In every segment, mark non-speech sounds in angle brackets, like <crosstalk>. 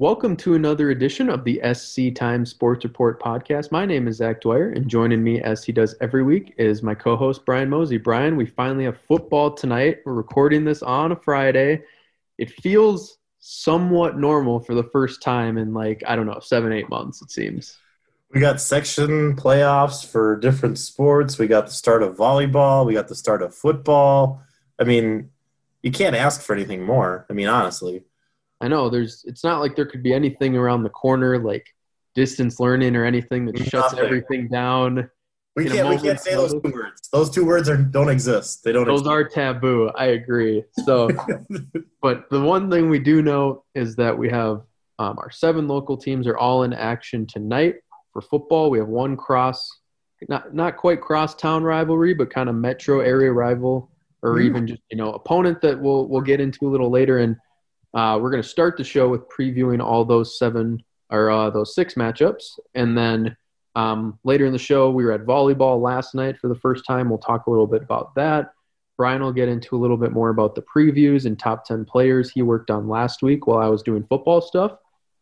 Welcome to another edition of the SC Times Sports Report podcast. My name is Zach Dwyer, and joining me as he does every week is my co host, Brian Mozey. Brian, we finally have football tonight. We're recording this on a Friday. It feels somewhat normal for the first time in like, I don't know, seven, eight months, it seems. We got section playoffs for different sports. We got the start of volleyball. We got the start of football. I mean, you can't ask for anything more. I mean, honestly. I know there's. It's not like there could be anything around the corner like distance learning or anything that shuts Nothing. everything down. We can't. We can't say those two words. Those two words are don't exist. They don't. Those exist. are taboo. I agree. So, <laughs> but the one thing we do know is that we have um, our seven local teams are all in action tonight for football. We have one cross, not not quite cross town rivalry, but kind of metro area rival, or Mm. even just you know opponent that we'll we'll get into a little later. And uh, we're going to start the show with previewing all those seven or uh, those six matchups, and then um, later in the show we were at volleyball last night for the first time. We'll talk a little bit about that. Brian will get into a little bit more about the previews and top 10 players he worked on last week while I was doing football stuff.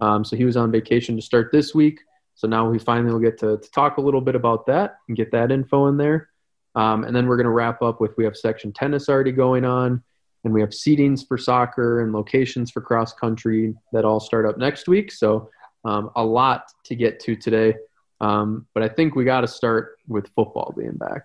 Um, so he was on vacation to start this week. So now we finally will get to, to talk a little bit about that and get that info in there. Um, and then we're going to wrap up with we have section tennis already going on, and we have seedings for soccer and locations for cross country that all start up next week. So um, a lot to get to today. Um, but I think we got to start with football being back.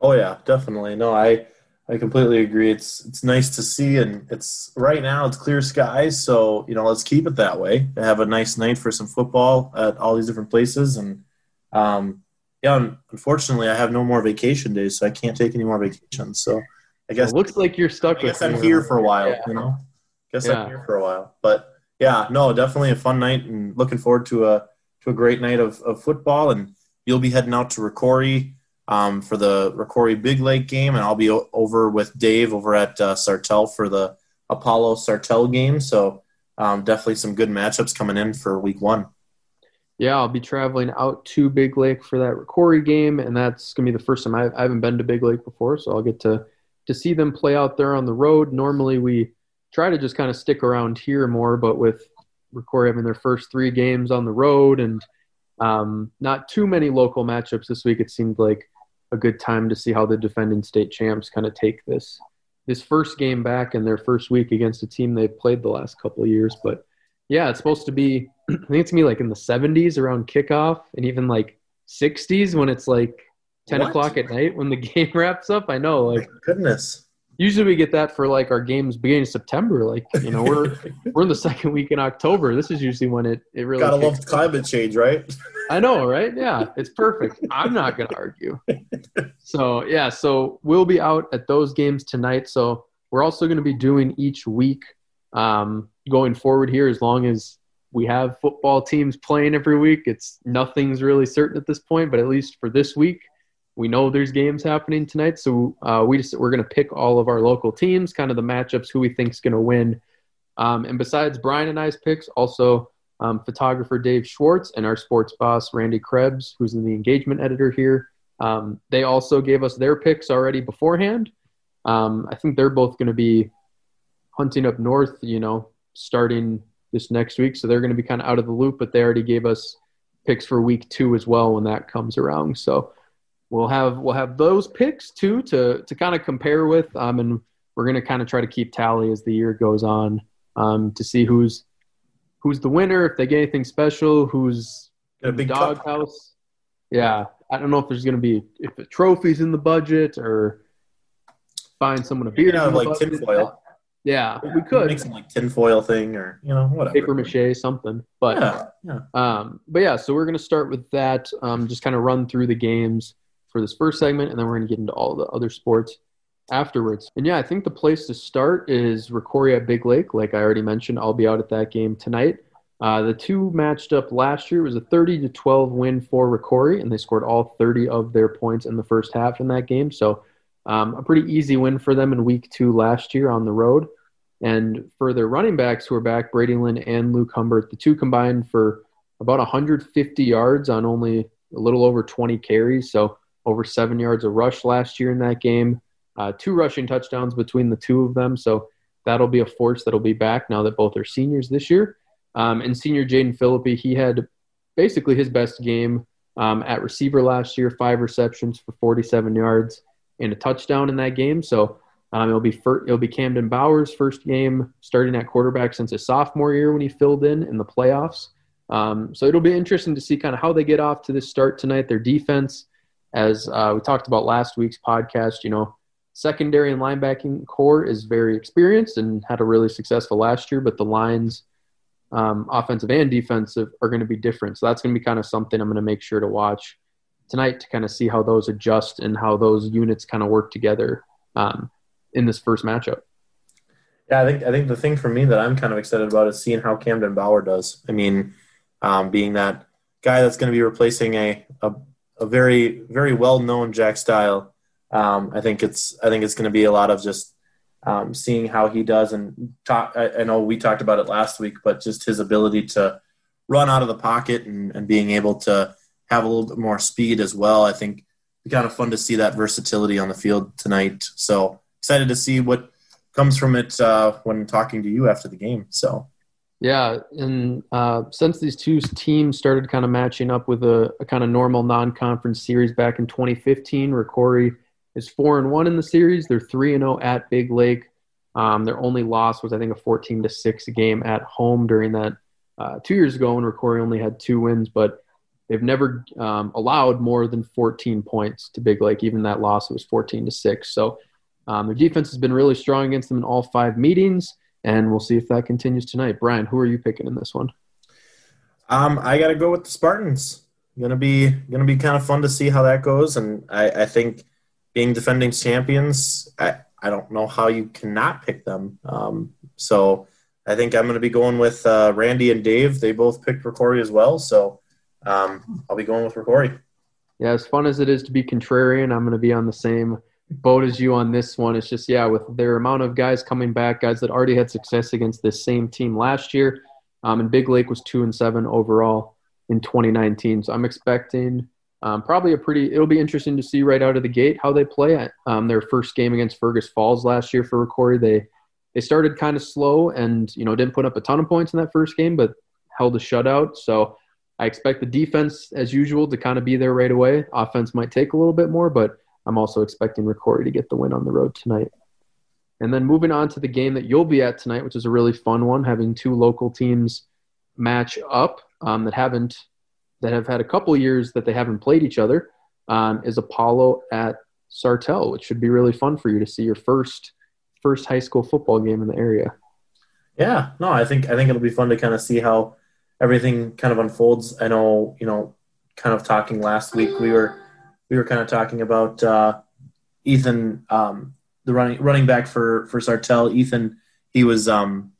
Oh yeah, definitely. No, I I completely agree. It's it's nice to see, and it's right now it's clear skies. So you know, let's keep it that way. Have a nice night for some football at all these different places, and um, yeah. Unfortunately, I have no more vacation days, so I can't take any more vacations. So I guess it looks like you're stuck I guess I'm here for a while. Yeah. You know, guess Yeah. I'm here for a while. But yeah, no, definitely a fun night, and looking forward to a to a great night of, of football. And you'll be heading out to Rocori um, for the Rocori Big Lake game, and I'll be o- over with Dave over at uh, Sartell for the Apollo Sartell game. So um, definitely some good matchups coming in for Week One. Yeah, I'll be traveling out to Big Lake for that Corey game, and that's gonna be the first time I, I haven't been to Big Lake before, so I'll get to to see them play out there on the road. Normally, we try to just kind of stick around here more, but with Corey having their first three games on the road and um, not too many local matchups this week, it seemed like a good time to see how the defending state champs kind of take this this first game back in their first week against a team they've played the last couple of years, but yeah, it's supposed to be. <clears throat> I think it's gonna be like in the 70s around kickoff, and even like 60s when it's like 10 What? o'clock at night when the <laughs> game wraps up. I know, like My goodness. usually we get that for like our games beginning of September. Like you know, we're <laughs> we're in the second week in October. This is usually when it it really. Gotta love climate change, right? I know, right? Yeah, it's perfect. I'm not going to argue. <laughs> So, yeah, so we'll be out at those games tonight. So, we're also going to be doing each week um, going forward here as long as we have football teams playing every week. It's nothing's really certain at this point, but at least for this week, we know there's games happening tonight. So, uh, we just we're going to pick all of our local teams, kind of the matchups, who we think's going to win. Um, and besides Brian and I's picks, also um, photographer Dave Schwartz and our sports boss Randy Krebs, who's the engagement editor here. Um, they also gave us their picks already beforehand. Um, I think they're both going to be hunting up north, you know, starting this next week. So they're going to be kind of out of the loop, but they already gave us picks for week two as well when that comes around. So we'll have we'll have those picks too to to kind of compare with. Um, and we're going to kind of try to keep tally as the year goes on um, to see who's who's the winner, if they get anything special, who's a in the doghouse. Yeah, I don't know if there's going to be if a trophy's in the budget or find someone a beer Yeah, like tinfoil. Yeah, we could make some like tinfoil thing or you know whatever. paper mache something. But Yeah, yeah. Um, but yeah, so we're going to start with that. Um, just kind of run through the games for this first segment, and then we're going to get into all the other sports afterwards. And yeah, I think the place to start is Rocori at Big Lake. Like I already mentioned, I'll be out at that game tonight. Uh, the two matched up last year It was a 30 to 12 win for Rocori, and they scored all 30 of their points in the first half in that game. So um, a pretty easy win for them in week two last year on the road. And for their running backs who are back, Brady Lynn and Luke Humbert, the two combined for about 150 yards on only a little over 20 carries. So over seven yards of rush last year in that game. Uh, two rushing touchdowns between the two of them. So that'll be a force that'll be back now that both are seniors this year. Um, and senior Jaden Philippi, he had basically his best game um, at receiver last year, five receptions for 47 yards and a touchdown in that game. So um, it'll be fir- it'll be Camden Bowers' first game starting at quarterback since his sophomore year when he filled in in the playoffs. Um, so it'll be interesting to see kind of how they get off to this start tonight. Their defense, as uh, we talked about last week's podcast, you know, secondary and linebacking core is very experienced and had a really successful last year, but the lines, um, offensive and defensive, are going to be different. So that's going to be kind of something I'm going to make sure to watch tonight to kind of see how those adjust and how those units kind of work together um, in this first matchup. Yeah, I think I think the thing for me that I'm kind of excited about is seeing how Camden Bauer does. I mean, um, being that guy that's going to be replacing a, a, a very very well known Jack Style, um, I think it's I think it's going to be a lot of just um, seeing how he does and talk. I, I, know we talked about it last week, but just his ability to run out of the pocket and, and being able to have a little bit more speed as well. I think be kind of fun to see that versatility on the field tonight. So excited to see what comes from it uh, when talking to you after the game. So. Yeah, and uh, since these two teams started kind of matching up with a, a kind of normal non-conference series back in 2015, Rocori is four and one in the series. They're three and zero oh at Big Lake. Um, their only loss was I think a 14 to six game at home during that uh, two years ago when Rocori only had two wins, but they've never um, allowed more than 14 points to Big Lake. Even that loss was 14 to six. So um, their defense has been really strong against them in all five meetings, and we'll see if that continues tonight. Brian, who are you picking in this one? Um, I got to go with the Spartans. Gonna be gonna be kind of fun to see how that goes, and I, I think being defending champions, I, I don't know how you cannot pick them. Um, so I think I'm going to be going with uh, Randy and Dave. They both picked Rocori as well, so um, I'll be going with Rocori. Yeah, as fun as it is to be contrarian, I'm going to be on the same boat as you on this one. It's just yeah, with their amount of guys coming back, guys that already had success against this same team last year, um, and Big Lake was two and seven overall in 2019. So I'm expecting um, probably a pretty. It'll be interesting to see right out of the gate how they play at um, their first game against Fergus Falls last year for Rocori. They they started kind of slow and you know didn't put up a ton of points in that first game, but held a shutout. So I expect the defense, as usual, to kind of be there right away. Offense might take a little bit more, but I'm also expecting Rocori to get the win on the road tonight. And then moving on to the game that you'll be at tonight, which is a really fun one, having two local teams match up um, that haven't that have had a couple years that they haven't played each other, um, is Apollo at Sartell, which should be really fun for you to see your first first high school football game in the area. Yeah, no, I think I think it'll be fun to kind of see how everything kind of unfolds. I know, you know, kind of talking last week, we were we were kind of talking about uh, Ethan, um, the running running back for for Sartell. Ethan, he was um,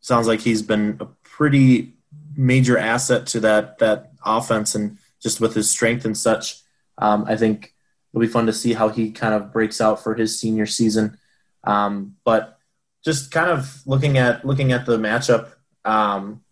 sounds like he's been a pretty major asset to that that offense, and just with his strength and such, um, I think it'll be fun to see how he kind of breaks out for his senior season. Um, but just kind of looking at looking at the matchup, um,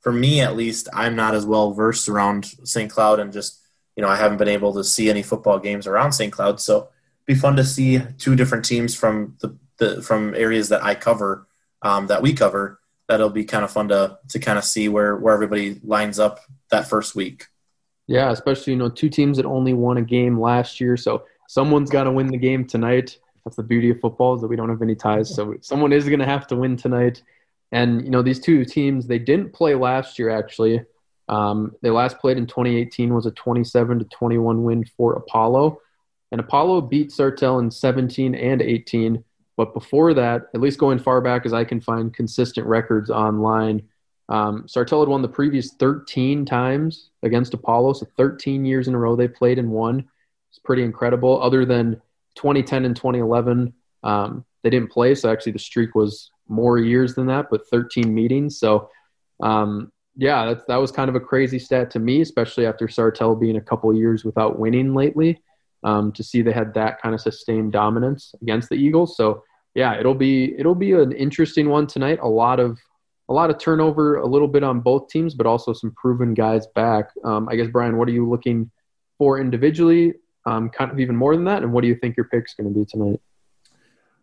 for me at least, I'm not as well versed around St. Cloud and just you know I haven't been able to see any football games around St. Cloud, so it'd be fun to see two different teams from the, the from areas that I cover um, that we cover. That'll be kind of fun to to kind of see where where everybody lines up that first week. Yeah, especially you know two teams that only won a game last year, so someone's got to win the game tonight. That's the beauty of football is that we don't have any ties, so someone is going to have to win tonight. And you know these two teams they didn't play last year actually. Um, they last played in 2018 was a 27 to 21 win for Apollo, and Apollo beat Sartell in 17 and 18. but before that, at least going far back as I can find consistent records online, um, Sartell had won the previous 13 times against Apollo, so 13 years in a row they played and won. It's pretty incredible. Other than 2010 and 2011, um, they didn't play, so actually the streak was more years than that, but 13 meetings. So, um, yeah, that, that was kind of a crazy stat to me, especially after Sartell being a couple years without winning lately. Um, to see they had that kind of sustained dominance against the Eagles. So yeah, it'll be it'll be an interesting one tonight. A lot of a lot of turnover, a little bit on both teams, but also some proven guys back. Um, I guess Brian, what are you looking for individually? Um, kind of even more than that, and what do you think your pick's going to be tonight?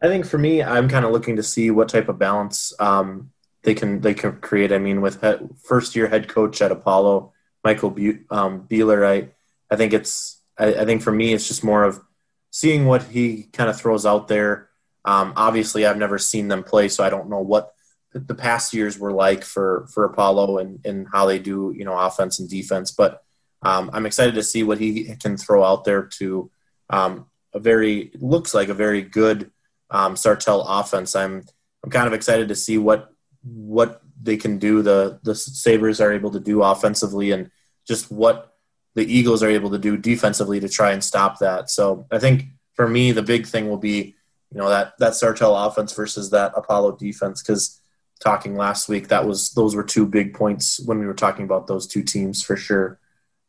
I think for me, I'm kind of looking to see what type of balance um, they can they can create. I mean, with he- first year head coach at Apollo, Michael Be- um, Beeler, I I think it's I, I, think for me it's just more of seeing what he kind of throws out there. Um, obviously, I've never seen them play, so I don't know what the past years were like for for Apollo and and how they do you know offense and defense. But um, I'm excited to see what he can throw out there to um, a very looks like a very good um, Sartell offense. I'm I'm kind of excited to see what what they can do. The the Sabres are able to do offensively and just what the Eagles are able to do defensively to try and stop that. So I think for me the big thing will be you know that that Sartell offense versus that Apollo defense because talking last week that was those were two big points when we were talking about those two teams for sure.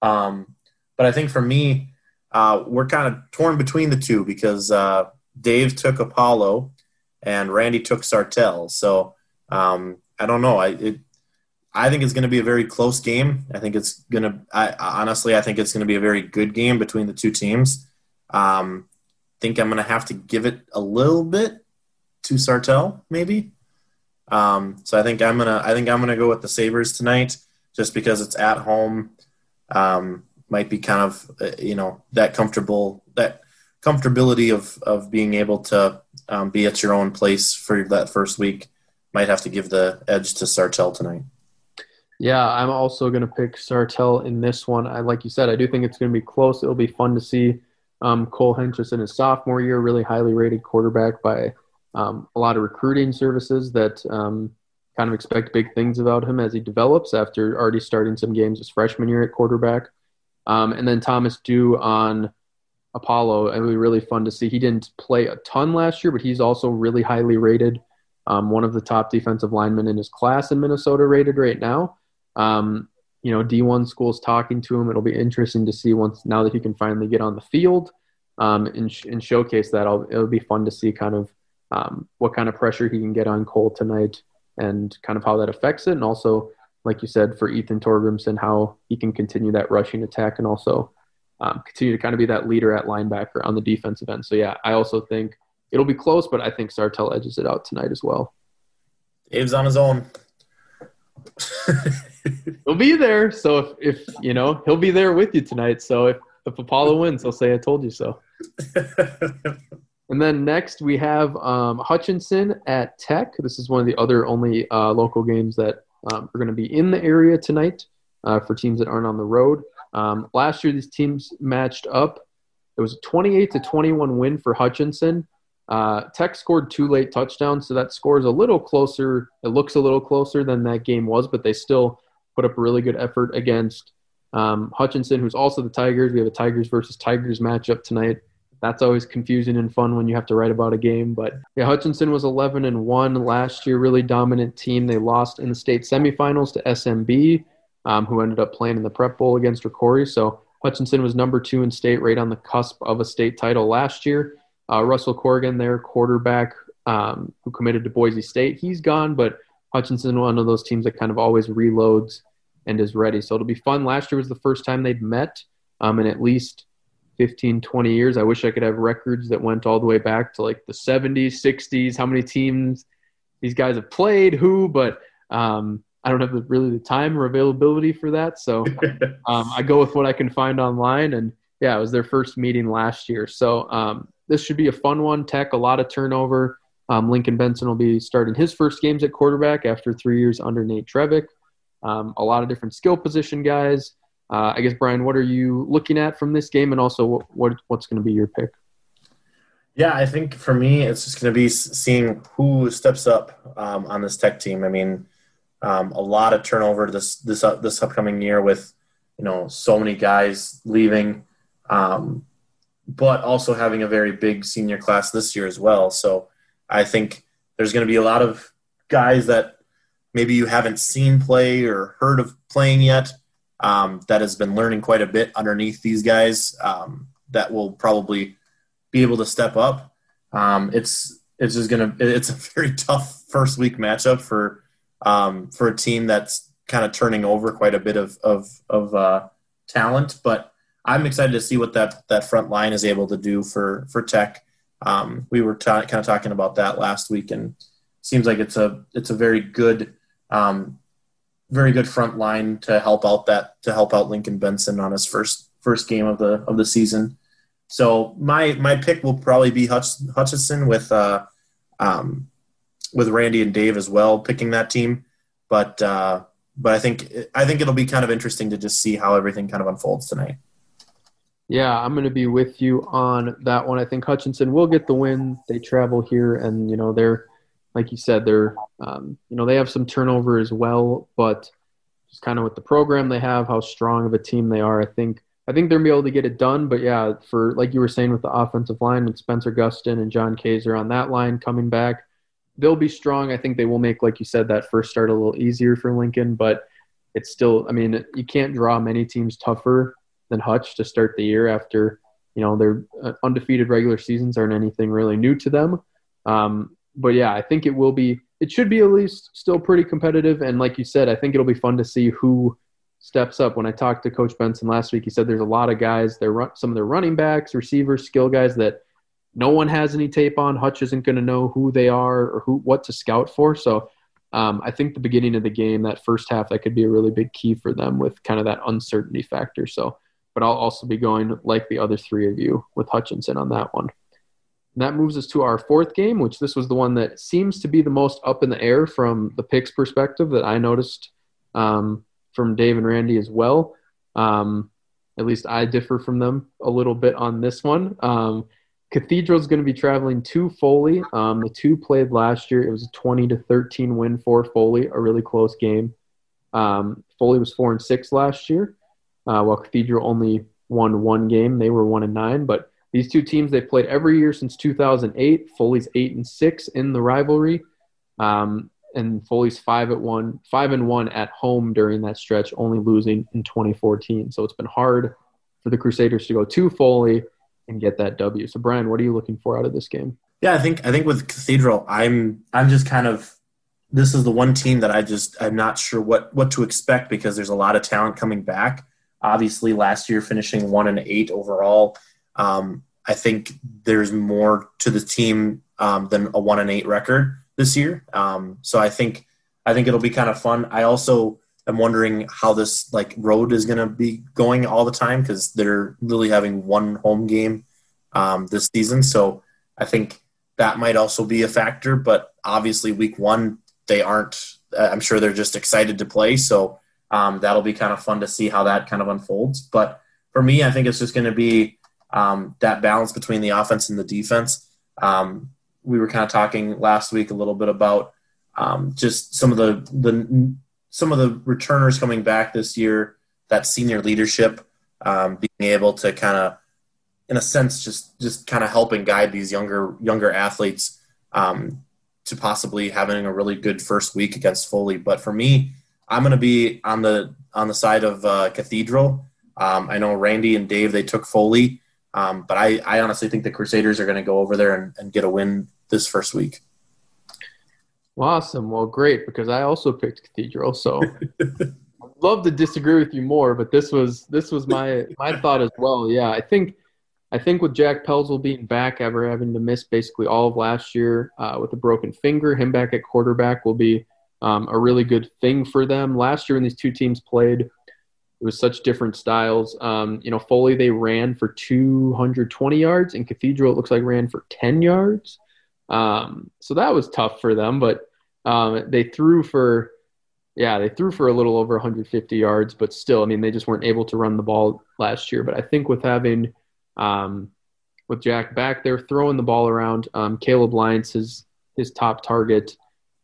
Um, but I think for me, uh, we're kind of torn between the two because uh, Dave took Apollo and Randy took Sartell. So um, I don't know. I it, I think it's going to be a very close game. I think it's going to. I honestly, I think it's going to be a very good game between the two teams. Um, I think I'm going to have to give it a little bit to Sartell, maybe. Um, so I think I'm gonna. I think I'm gonna go with the Sabres tonight, just because it's at home. Um, might be kind of uh, you know that comfortable that comfortability of of being able to um, be at your own place for that first week. Might have to give the edge to Sartell tonight. Yeah, I'm also going to pick Sartell in this one. I, like you said, I do think it's going to be close. It'll be fun to see um, Cole Hentges in his sophomore year, really highly rated quarterback by um, a lot of recruiting services that um, kind of expect big things about him as he develops after already starting some games his freshman year at quarterback. Um, and then Thomas Dew on Apollo. It would be really fun to see. He didn't play a ton last year, but he's also really highly rated. Um, one of the top defensive linemen in his class in Minnesota rated right now. Um, you know, D1 schools talking to him. It'll be interesting to see once now that he can finally get on the field um, and, sh- and showcase that. I'll, it'll be fun to see kind of um, what kind of pressure he can get on Cole tonight and kind of how that affects it. And also, like you said, for Ethan Torgrimson, how he can continue that rushing attack and also um, continue to kind of be that leader at linebacker on the defensive end. So, yeah, I also think it'll be close, but I think Sartell edges it out tonight as well. Dave's on his own. <laughs> he'll be there. So if, if you know, he'll be there with you tonight. So if, if Apollo wins, he'll say, I told you so. <laughs> and then next we have um, Hutchinson at Tech. This is one of the other only uh, local games that um, are going to be in the area tonight uh, for teams that aren't on the road. Um, last year, these teams matched up. It was a 28 to 21 win for Hutchinson. Uh, Tech scored two late touchdowns, so that score is a little closer. It looks a little closer than that game was, but they still put up a really good effort against um, Hutchinson, who's also the Tigers. We have a Tigers versus Tigers matchup tonight. That's always confusing and fun when you have to write about a game. But yeah, Hutchinson was 11 and one last year, really dominant team. They lost in the state semifinals to SMB, um, who ended up playing in the Prep Bowl against Rocori. So Hutchinson was number two in state, right on the cusp of a state title last year. Uh, Russell Corrigan, their quarterback, um, who committed to Boise State, he's gone, but Hutchinson, one of those teams that kind of always reloads and is ready. So it'll be fun. Last year was the first time they'd met um, in at least 15, 20 years. I wish I could have records that went all the way back to like the 70s, 60s, how many teams these guys have played, who, but um, I don't have the, really the time or availability for that. So <laughs> um, I go with what I can find online. And yeah, it was their first meeting last year. So um, this should be a fun one. Tech, a lot of turnover. Um, Lincoln Benson will be starting his first games at quarterback after three years under Nate Trevick. Um, a lot of different skill position guys. Uh, I guess Brian, what are you looking at from this game, and also what, what what's going to be your pick? Yeah, I think for me, it's just going to be seeing who steps up um, on this tech team. I mean, um, a lot of turnover this this uh, this upcoming year with you know so many guys leaving, um, but also having a very big senior class this year as well. So I think there's going to be a lot of guys that maybe you haven't seen play or heard of playing yet um, that has been learning quite a bit underneath these guys um, that will probably be able to step up. Um, it's it's just gonna it's a very <laughs> tough first week matchup for um, for a team that's kind of turning over quite a bit of of, of uh, talent, but I'm excited to see what that that front line is able to do for for Tech. Um, we were kind of talking about that last week, and seems like it's a it's a very good um, very good front line to help out that to help out Lincoln Benson on his first first game of the of the season. So my my pick will probably be Hutch, Hutchinson with uh, um, with Randy and Dave as well picking that team. But uh, but I think I think it'll be kind of interesting to just see how everything kind of unfolds tonight. Yeah, I'm going to be with you on that one. I think Hutchinson will get the win. They travel here, and you know they're like you said, they're um, you know they have some turnover as well, but just kind of with the program they have, how strong of a team they are, I think I think they're gonna be able to get it done. But yeah, for like you were saying with the offensive line with Spencer Gustin and John Kaiser on that line coming back, they'll be strong. I think they will make, like you said, that first start a little easier for Lincoln. But it's still, I mean, you can't draw many teams tougher than Hutch to start the year after you know their uh, undefeated regular seasons aren't anything really new to them. Um, but yeah, I think it will be. It should be at least still pretty competitive. And like you said, I think it'll be fun to see who steps up. When I talked to Coach Benson last week, he said there's a lot of guys. They're some of their running backs, receivers, skill guys that no one has any tape on. Hutch isn't going to know who they are or who what to scout for. So um, I think the beginning of the game, that first half, that could be a really big key for them with kind of that uncertainty factor. So, but I'll also be going like the other three of you with Hutchinson on that one. And that moves us to our fourth game, which this was the one that seems to be the most up in the air from the picks perspective that I noticed. Um, from Dave and Randy as well. Um, at least I differ from them a little bit on this one. Um, Cathedral is going to be traveling to Foley. Um, the two played last year. It was a 20 to 13 win for Foley, a really close game. Um, Foley was four and six last year, uh, while Cathedral only won one game. They were one and nine. But these two teams they've played every year since 2008. Foley's eight and six in the rivalry. Um, and Foley's five at one, five and one at home during that stretch, only losing in 2014. So it's been hard for the Crusaders to go to Foley and get that W. So Brian, what are you looking for out of this game? Yeah, I think I think with Cathedral, I'm I'm just kind of this is the one team that I just I'm not sure what what to expect because there's a lot of talent coming back. Obviously, last year finishing one and eight overall. Um, I think there's more to the team um, than a one and eight record this year. Um, so I think I think it'll be kind of fun. I also am wondering how this like road is going to be going all the time because they're really having one home game um, this season. So I think that might also be a factor. But obviously, week one they aren't. I'm sure they're just excited to play. So um, that'll be kind of fun to see how that kind of unfolds. But for me, I think it's just going to be um, that balance between the offense and the defense. Um, we were kind of talking last week a little bit about um, just some of the the some of the returners coming back this year. That senior leadership, um, being able to kind of, in a sense, just just kind of help and guide these younger younger athletes um, to possibly having a really good first week against Foley. But for me, I'm going to be on the on the side of uh, Cathedral. Um, I know Randy and Dave they took Foley. Um, but I, I honestly think the Crusaders are going to go over there and, and get a win this first week. Awesome. Well, great because I also picked Cathedral. So <laughs> love to disagree with you more, but this was this was my my thought as well. Yeah, I think I think with Jack Pelzel being back ever having to miss basically all of last year uh, with a broken finger, him back at quarterback will be um, a really good thing for them. Last year when these two teams played, it was such different styles. Um, you know, Foley they ran for 220 yards, and Cathedral it looks like ran for 10 yards. Um, so that was tough for them, but um, they threw for, yeah, they threw for a little over 150 yards, but still, I mean, they just weren't able to run the ball last year. But I think with having, um, with Jack back there throwing the ball around. Um, Caleb Lyons, his his top target,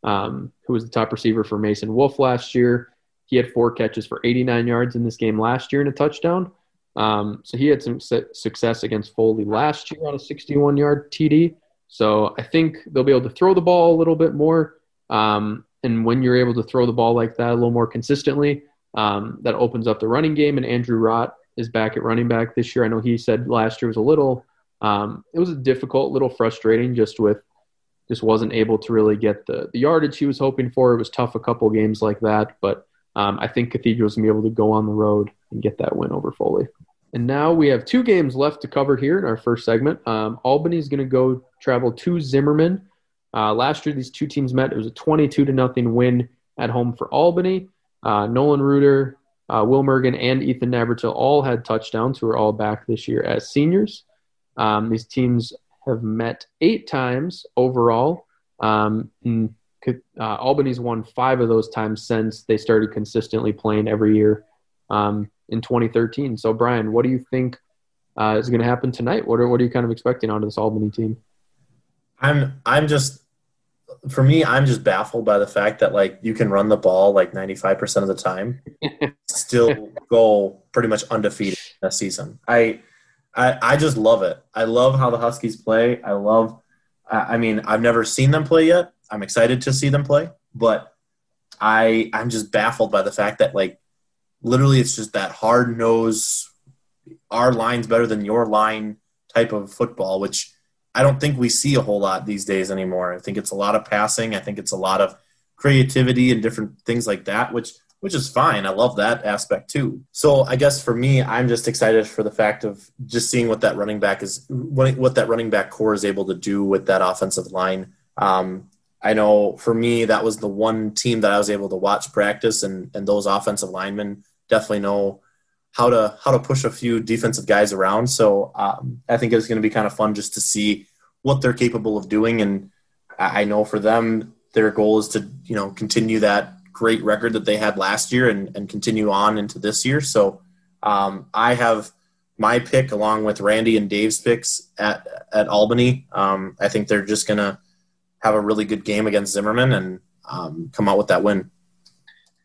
um, who was the top receiver for Mason Wolf last year. He had four catches for 89 yards in this game last year and a touchdown. Um, so he had some success against Foley last year on a 61 yard TD. So I think they'll be able to throw the ball a little bit more. Um, and when you're able to throw the ball like that a little more consistently, um, that opens up the running game. And Andrew Rott is back at running back this year. I know he said last year was a little, um, it was a difficult, little frustrating just with, just wasn't able to really get the, the yardage he was hoping for. It was tough a couple games like that, but um, I think Cathedral's gonna be able to go on the road and get that win over Foley. And now we have two games left to cover here in our first segment. Um, Albany's going to go travel to Zimmerman. Uh, last year, these two teams met. It was a 22 to nothing win at home for Albany. Uh, Nolan Reuter, uh, Will Mergen, and Ethan Navratil all had touchdowns, who are all back this year as seniors. Um, these teams have met eight times overall. Um, uh, Albany's won five of those times since they started consistently playing every year. Um, in 2013. So, Brian, what do you think uh, is going to happen tonight? What are what are you kind of expecting out of this Albany team? I'm I'm just for me, I'm just baffled by the fact that like you can run the ball like 95% of the time, <laughs> still go pretty much undefeated this season. I, I I just love it. I love how the Huskies play. I love. I mean, I've never seen them play yet. I'm excited to see them play, but I I'm just baffled by the fact that like literally it's just that hard nose our line's better than your line type of football which i don't think we see a whole lot these days anymore i think it's a lot of passing i think it's a lot of creativity and different things like that which which is fine i love that aspect too so i guess for me i'm just excited for the fact of just seeing what that running back is what that running back core is able to do with that offensive line um, I know for me that was the one team that I was able to watch practice, and and those offensive linemen definitely know how to how to push a few defensive guys around. So um, I think it's going to be kind of fun just to see what they're capable of doing. And I know for them, their goal is to you know continue that great record that they had last year and, and continue on into this year. So um, I have my pick along with Randy and Dave's picks at at Albany. Um, I think they're just going to have a really good game against Zimmerman and um, come out with that win.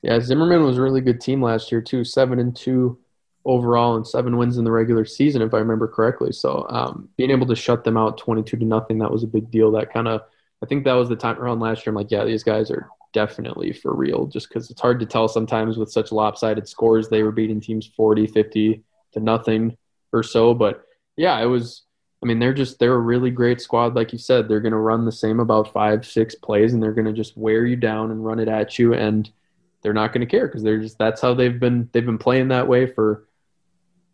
Yeah, Zimmerman was a really good team last year too, seven and two overall and seven wins in the regular season, if I remember correctly. So um, being able to shut them out twenty-two to nothing, that was a big deal. That kind of, I think that was the time around last year. I'm like, yeah, these guys are definitely for real, just because it's hard to tell sometimes with such lopsided scores. They were beating teams 40, 50 to nothing or so, but yeah, it was I mean, they're just they're a really great squad, like you said. They're going to run the same about five, six plays, and they're going to just wear you down and run it at you, and they're not going to care because they're just that's how they've been they've been playing that way for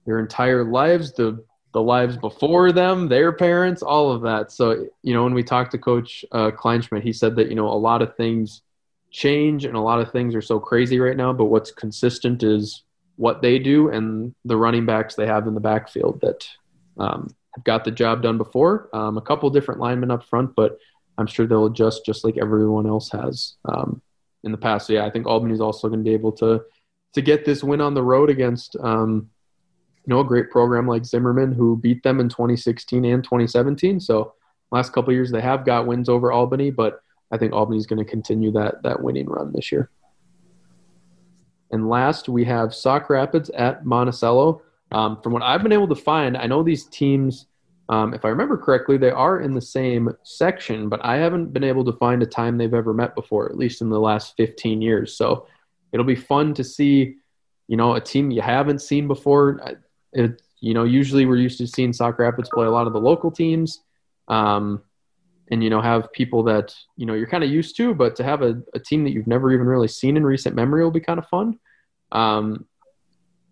their entire lives, the the lives before them, their parents, all of that. So you know, when we talked to Coach uh, Kleinschmidt, he said that you know a lot of things change and a lot of things are so crazy right now, but what's consistent is what they do and the running backs they have in the backfield that um, have got the job done before. Um, a couple different linemen up front, but I'm sure they'll adjust just like everyone else has um, in the past. So yeah, I think Albany's also going to be able to to get this win on the road against um, you know a great program like Zimmerman, who beat them in 2016 and 2017. So last couple years they have got wins over Albany, but I think Albany's going to continue that that winning run this year. And last, we have Sauk Rapids at Monticello. Um, from what I've been able to find, I know these teams, um, if I remember correctly, they are in the same section, but I haven't been able to find a time they've ever met before, at least in the last 15 years. So it'll be fun to see, you know, a team you haven't seen before. It, you know, usually we're used to seeing Sauk Rapids play a lot of the local teams. Um, and you know have people that you know you're kind of used to but to have a, a, team that you've never even really seen in recent memory will be kind of fun um,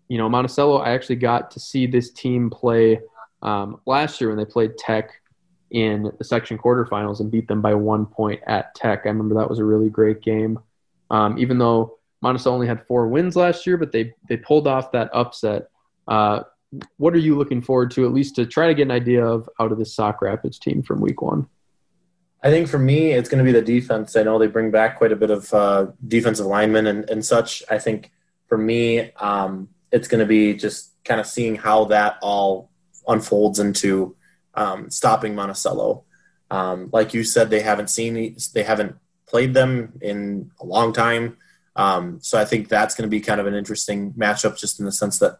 you know, Monticello, I actually got to see this team play um, last year when they played Tech in the section quarterfinals and beat them by one point at Tech. I remember that was a really great game. Um, even though Monticello only had four wins last year, but they they pulled off that upset. Uh, what are you looking forward to, at least to try to get an idea of out of this Sauk Rapids team from Week One? I think for me, it's going to be the defense. I know they bring back quite a bit of uh, defensive linemen and, and such. I think for me, um, it's going to be just kind of seeing how that all unfolds into um, stopping Monticello. Um, like you said, they haven't seen they haven't played them in a long time. Um, so I think that's going to be kind of an interesting matchup, just in the sense that,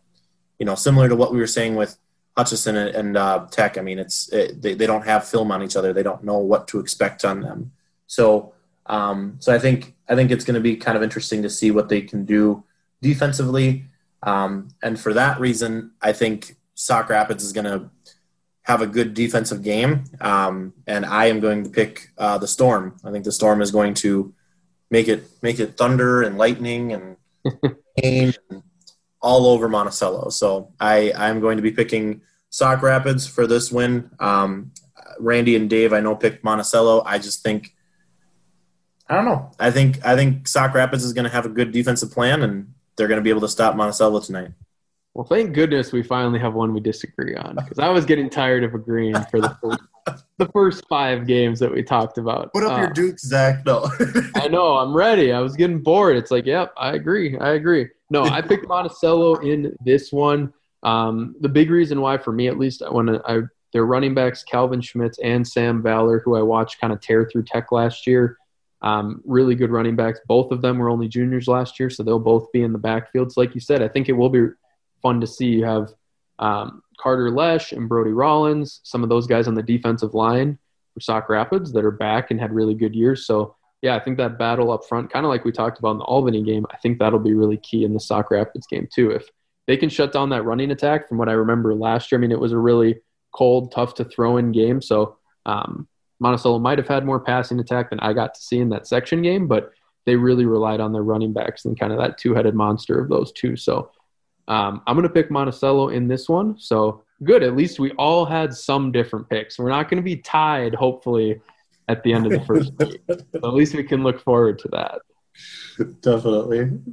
you know, similar to what we were saying with Hutchinson and, and uh, Tech. I mean, it's it, they, they don't have film on each other. They don't know what to expect on them. So um, so I think I think it's going to be kind of interesting to see what they can do defensively. Um, and for that reason, I think Sauk Rapids is going to have a good defensive game. Um, and I am going to pick uh, the Storm. I think the Storm is going to make it make it thunder and lightning and <laughs> rain all over Monticello. So I I'm going to be picking Sauk Rapids for this win. Um, Randy and Dave I know picked Monticello. I just think I don't know. I think I think Sauk Rapids is going to have a good defensive plan and they're going to be able to stop Monticello tonight. Well, thank goodness we finally have one we disagree on because I was getting tired of agreeing for the first, the first five games that we talked about. Put up uh, your Duke, Zach. No, I know I'm ready. I was getting bored. It's like, yep, I agree. I agree. No, I picked Monticello in this one. Um, the big reason why, for me at least, when I their running backs Calvin Schmitz and Sam Valor, who I watched kind of tear through Tech last year. Um, really good running backs. Both of them were only juniors last year, so they'll both be in the backfields. Like you said, I think it will be fun to see. You have um, Carter Lesh and Brody Rollins, some of those guys on the defensive line for Sauk Rapids that are back and had really good years. So, yeah, I think that battle up front, kind of like we talked about in the Albany game, I think that'll be really key in the Sauk Rapids game, too. If they can shut down that running attack from what I remember last year, I mean, it was a really cold, tough to throw in game. So, um, Monticello might have had more passing attack than I got to see in that section game, but they really relied on their running backs and kind of that two headed monster of those two. So, um, I'm going to pick Monticello in this one. So good. At least we all had some different picks. We're not going to be tied, hopefully, at the end of the first <laughs> week. at least we can look forward to that. Definitely. <laughs>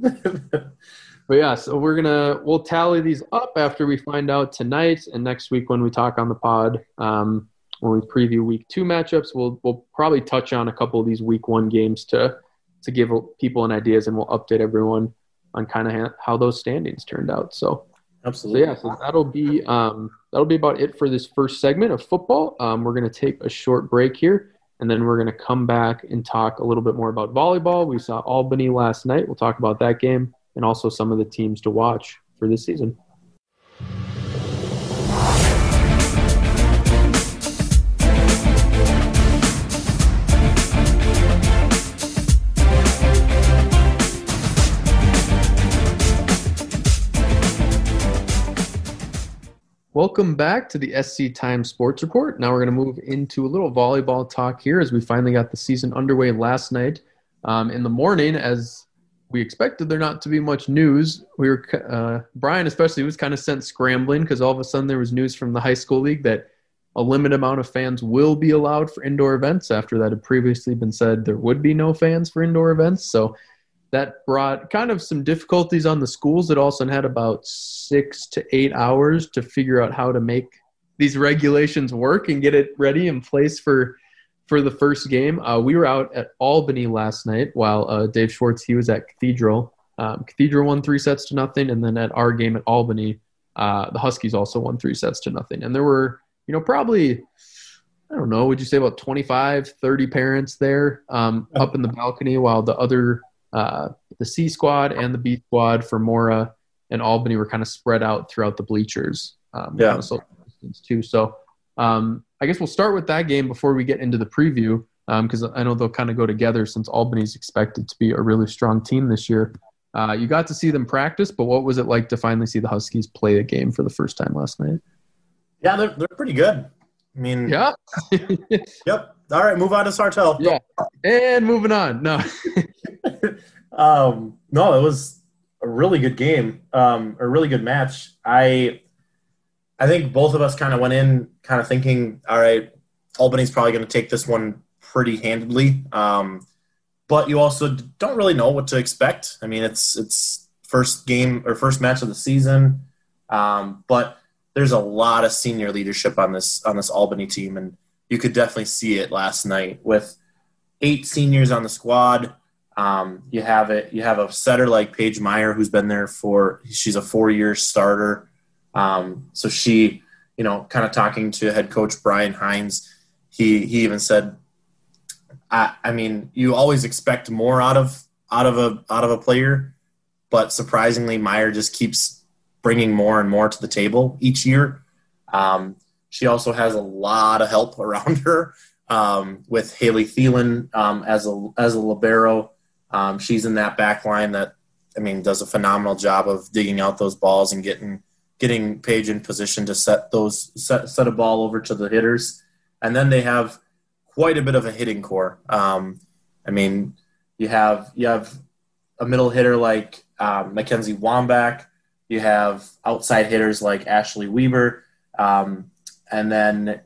but yeah, so we're gonna we'll tally these up after we find out tonight and next week when we talk on the pod. Um, when we preview week two matchups, we'll we'll probably touch on a couple of these week one games to to give people an ideas and we'll update everyone on kind of how those standings turned out. So, absolutely. So yeah, so that'll be um, that'll be about it for this first segment of football. Um, we're going to take a short break here, and then we're going to come back and talk a little bit more about volleyball. We saw Albany last night. We'll talk about that game and also some of the teams to watch for this season. Welcome back to the SC Times Sports Report. Now we're going to move into a little volleyball talk here as we finally got the season underway last night. Um, in the morning, as we expected there not to be much news, we were uh, Brian especially was kind of sent scrambling because all of a sudden there was news from the high school league that a limited amount of fans will be allowed for indoor events. After that had previously been said there would be no fans for indoor events, so that brought kind of some difficulties on the schools that also had about six to eight hours to figure out how to make these regulations work and get it ready in place for for the first game. Uh, we were out at Albany last night while uh, Dave Schwartz he was at Cathedral. Um, Cathedral won three sets to nothing, and then at our game at Albany, uh, the Huskies also won three sets to nothing. And there were you know probably I don't know, would you say about 25, 30 parents there um, up in the balcony while the other uh, the C squad and the B squad for Mora and Albany were kind of spread out throughout the bleachers. Um, yeah. Too. So um, I guess we'll start with that game before we get into the preview because um, I know they'll kind of go together since Albany's expected to be a really strong team this year. Uh, you got to see them practice, but what was it like to finally see the Huskies play a game for the first time last night? Yeah, they're, they're pretty good. I mean, yeah. <laughs> yep. All right, move on to Sartell. Yeah. And moving on. No. <laughs> um, no, it was a really good game, um, a really good match. I I think both of us kind of went in kind of thinking, all right, Albany's probably going to take this one pretty handedly. Um, but you also don't really know what to expect. I mean, it's it's first game or first match of the season, um, but there's a lot of senior leadership on this on this Albany team, and you could definitely see it last night with eight seniors on the squad. Um, you have it. You have a setter like Paige Meyer, who's been there for. She's a four-year starter, um, so she you know, kind of talking to head coach Brian Hines, he he even said, I, I mean, you always expect more out of out of a out of a player, but surprisingly, Meyer just keeps bringing more and more to the table each year. Um, she also has a lot of help <laughs> around her um, with Haley Thielen um, as a as a libero. Um, she's in that back line that I mean does a phenomenal job of digging out those balls and getting getting Paige in position to set those set, set a ball over to the hitters. And then they have quite a bit of a hitting core. Um, I mean, you have you have a middle hitter like um, Mackenzie Wambach. You have outside hitters like Ashley Weber, um, and then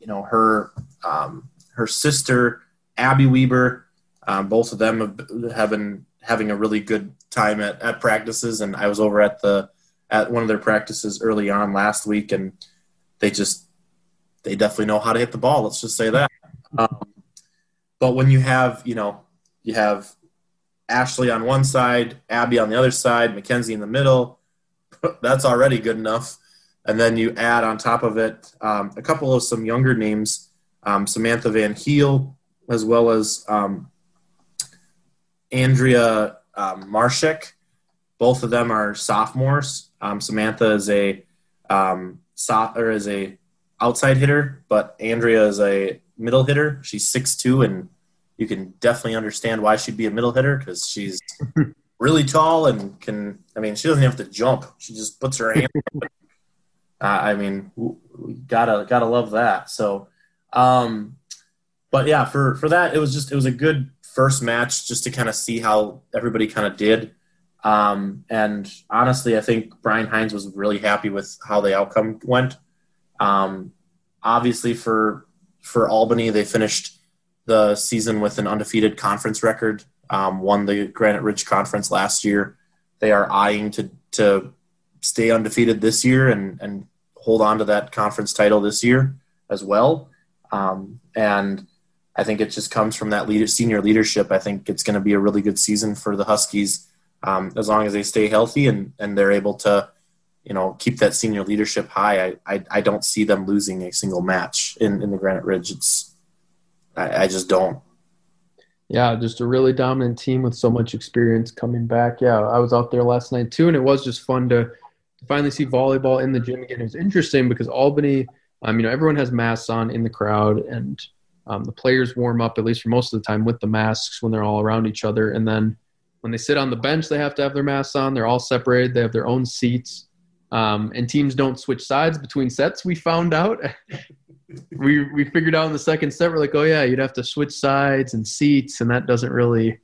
you know her um, her sister Abby Weber. Um, both of them have, have, been having a really good time at, at practices, and I was over at the at one of their practices early on last week, and they just they definitely know how to hit the ball. Let's just say that. Um, but when you have you know you have Ashley on one side, Abby on the other side, Mackenzie in the middle, <laughs> that's already good enough. And then you add on top of it um, a couple of some younger names, um, Samantha Van Heel, as well as um, Andrea um, Marshek. Both of them are sophomores. Um, Samantha is a um, so, or is a outside hitter, but Andrea is a middle hitter. She's six two, and you can definitely understand why she'd be a middle hitter because she's <laughs> really tall and can. I mean, she doesn't have to jump; she just puts her hand. uh, <laughs> I mean, we gotta gotta love that. So, um, but yeah, for for that, it was just it was a good first match just to kind of see how everybody kind of did. Um, and honestly, I think Brian Hines was really happy with how the outcome went. Um, obviously, for for Albany, they finished the season with an undefeated conference record. Um, won the Granite Ridge Conference last year. They are eyeing to to stay undefeated this year and and hold on to that conference title this year as well. Um, and I think it just comes from that leader, senior leadership. I think it's going to be a really good season for the Huskies um, as long as they stay healthy and, and they're able to, you know, keep that senior leadership high. I, I, I don't see them losing a single match in, in the Granite Ridge. It's, I, I just don't. Yeah, just a really dominant team with so much experience coming back. Yeah, I was out there last night too, and it was just fun to finally see volleyball in the gym again. It was interesting because Albany, um, you know, everyone has masks on in the crowd, and um, the players warm up at least for most of the time with the masks when they're all around each other, and then when they sit on the bench, they have to have their masks on. They're all separated. They have their own seats. Um, and teams don't switch sides between sets. We found out. <laughs> we we figured out in the second set. We're like, oh yeah, you'd have to switch sides and seats, and that doesn't really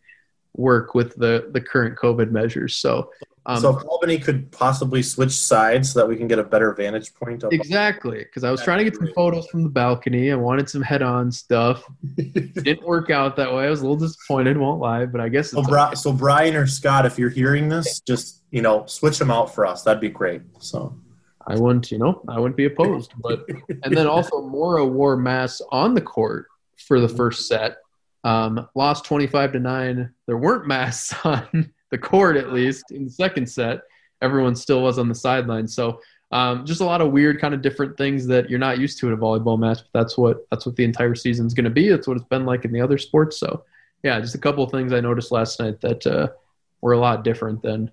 work with the the current COVID measures. So um, so if Albany could possibly switch sides so that we can get a better vantage point. exactly, because I was trying to get some photos from the balcony. I wanted some head-on stuff. <laughs> Didn't work out that way. I was a little disappointed, won't lie, but I guess. So, Bri- so Brian or Scott, if you're hearing this, just you know, switch them out for us. That'd be great. So. I wouldn't, you know, I wouldn't be opposed. But and then also Mora wore masks on the court for the <laughs> first set. Um, lost twenty five to nine. There weren't masks <laughs> on the court at least in the second set. Everyone still was on the sideline. So um, just a lot of weird kind of different things that you're not used to in a volleyball match. But that's what that's what the entire season is going to be. That's what it's been like in the other sports. So yeah, just a couple of things I noticed last night that uh, were a lot different than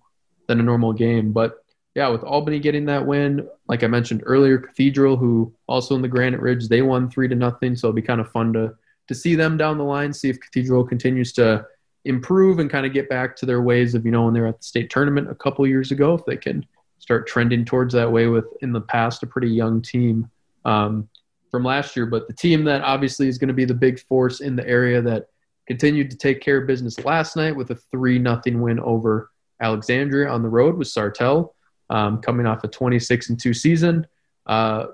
than a normal game. But yeah, with Albany getting that win, like I mentioned earlier, Cathedral, who also in the Granite Ridge, they won three to nothing. So it'll be kind of fun to to see them down the line, see if Cathedral continues to improve and kind of get back to their ways of you know when they were at the state tournament a couple years ago if they can start trending towards that way with in the past a pretty young team um, from last year. But the team that obviously is going to be the big force in the area that continued to take care of business last night with a three nothing win over alexandria on the road was sartell um, coming off a 26 and 2 season. Uh,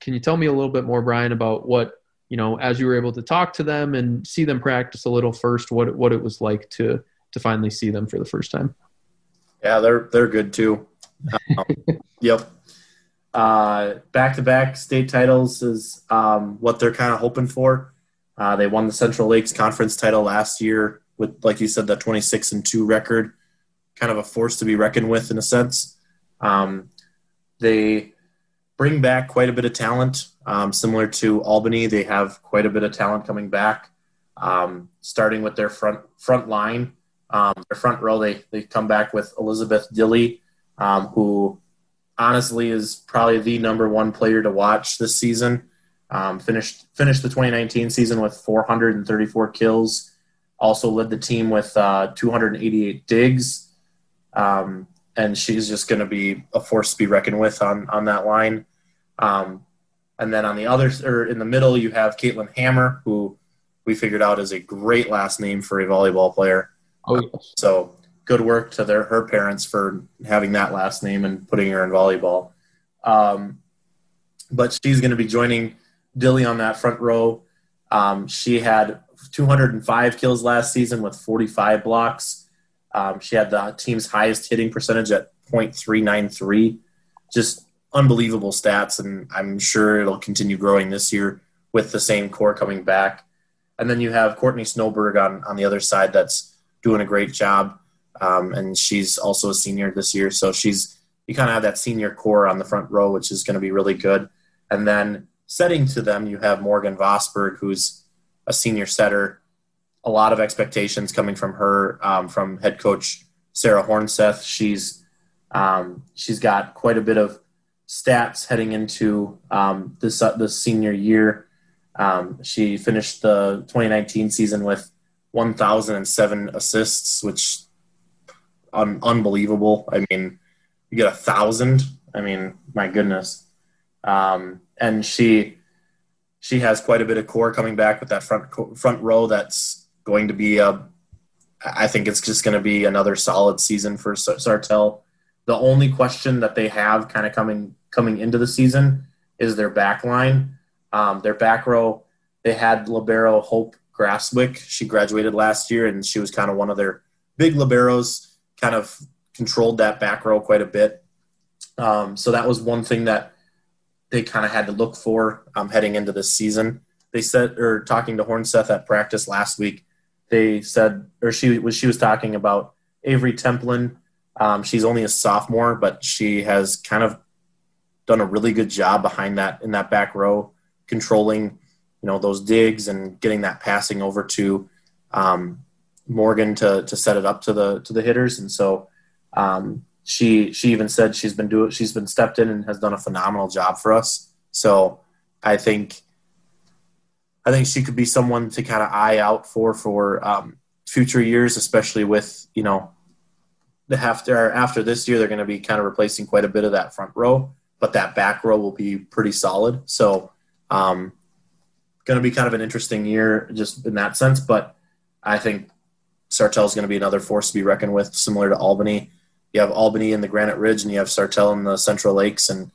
can you tell me a little bit more brian about what you know, as you were able to talk to them and see them practice a little first, what what it was like to to finally see them for the first time. Yeah, they're they're good too. Um, <laughs> yep. Back to back state titles is um, what they're kind of hoping for. Uh, they won the Central Lakes Conference title last year with, like you said, the 26 and two record, kind of a force to be reckoned with in a sense. Um, they bring back quite a bit of talent. Um, similar to Albany, they have quite a bit of talent coming back. Um, starting with their front front line, um, their front row, they they come back with Elizabeth Dilly, um, who honestly is probably the number one player to watch this season. Um, finished finished the 2019 season with 434 kills. Also led the team with uh, 288 digs, um, and she's just going to be a force to be reckoned with on on that line. Um, and then on the other or in the middle, you have Caitlin Hammer, who we figured out is a great last name for a volleyball player. Oh, yes. So good work to their her parents for having that last name and putting her in volleyball. Um, but she's going to be joining Dilly on that front row. Um, she had 205 kills last season with 45 blocks. Um, she had the team's highest hitting percentage at .393. Just unbelievable stats, and I'm sure it'll continue growing this year with the same core coming back. And then you have Courtney Snowberg on, on the other side that's doing a great job. Um, and she's also a senior this year. So she's, you kind of have that senior core on the front row, which is going to be really good. And then setting to them, you have Morgan Vosberg, who's a senior setter. A lot of expectations coming from her, um, from head coach Sarah Hornseth. She's um, she's got quite a bit of stats heading into um, this uh, senior year. Um, she finished the 2019 season with 1,007 assists, which un- unbelievable. I mean, you get a thousand. I mean, my goodness. Um, and she she has quite a bit of core coming back with that front front row. That's going to be a. I think it's just going to be another solid season for Sartell. The only question that they have kind of coming coming into the season is their back line. Um, their back row, they had libero Hope Grasswick. She graduated last year, and she was kind of one of their big liberos. Kind of controlled that back row quite a bit. Um, so that was one thing that they kind of had to look for um, heading into this season. They said, or talking to Hornseth at practice last week, they said, or she was she was talking about Avery Templin. Um, she's only a sophomore, but she has kind of done a really good job behind that in that back row, controlling you know those digs and getting that passing over to um, Morgan to to set it up to the to the hitters. And so um, she she even said she's been doing she's been stepped in and has done a phenomenal job for us. So I think I think she could be someone to kind of eye out for for um, future years, especially with you know the after after this year they're going to be kind of replacing quite a bit of that front row, but that back row will be pretty solid. So um, going to be kind of an interesting year just in that sense. But I think Sartell is going to be another force to be reckoned with, similar to Albany you have Albany in the Granite Ridge, and you have Sartell in the Central Lakes. And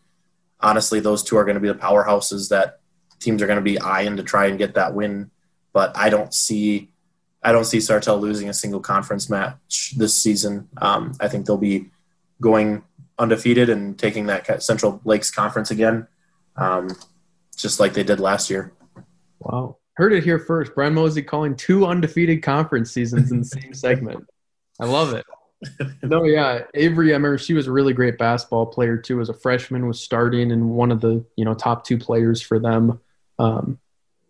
honestly, those two are going to be the powerhouses that teams are going to be eyeing to try and get that win. But I don't see, I don't see Sartell losing a single conference match this season. Um, I think they'll be going undefeated and taking that Central Lakes conference again, um, just like they did last year. Wow. Heard it here first. Brian Mozey calling two undefeated conference seasons in the same <laughs> segment. I love it. <laughs> no, yeah, Avery. I remember she was a really great basketball player too. As a freshman, was starting and one of the you know top two players for them um,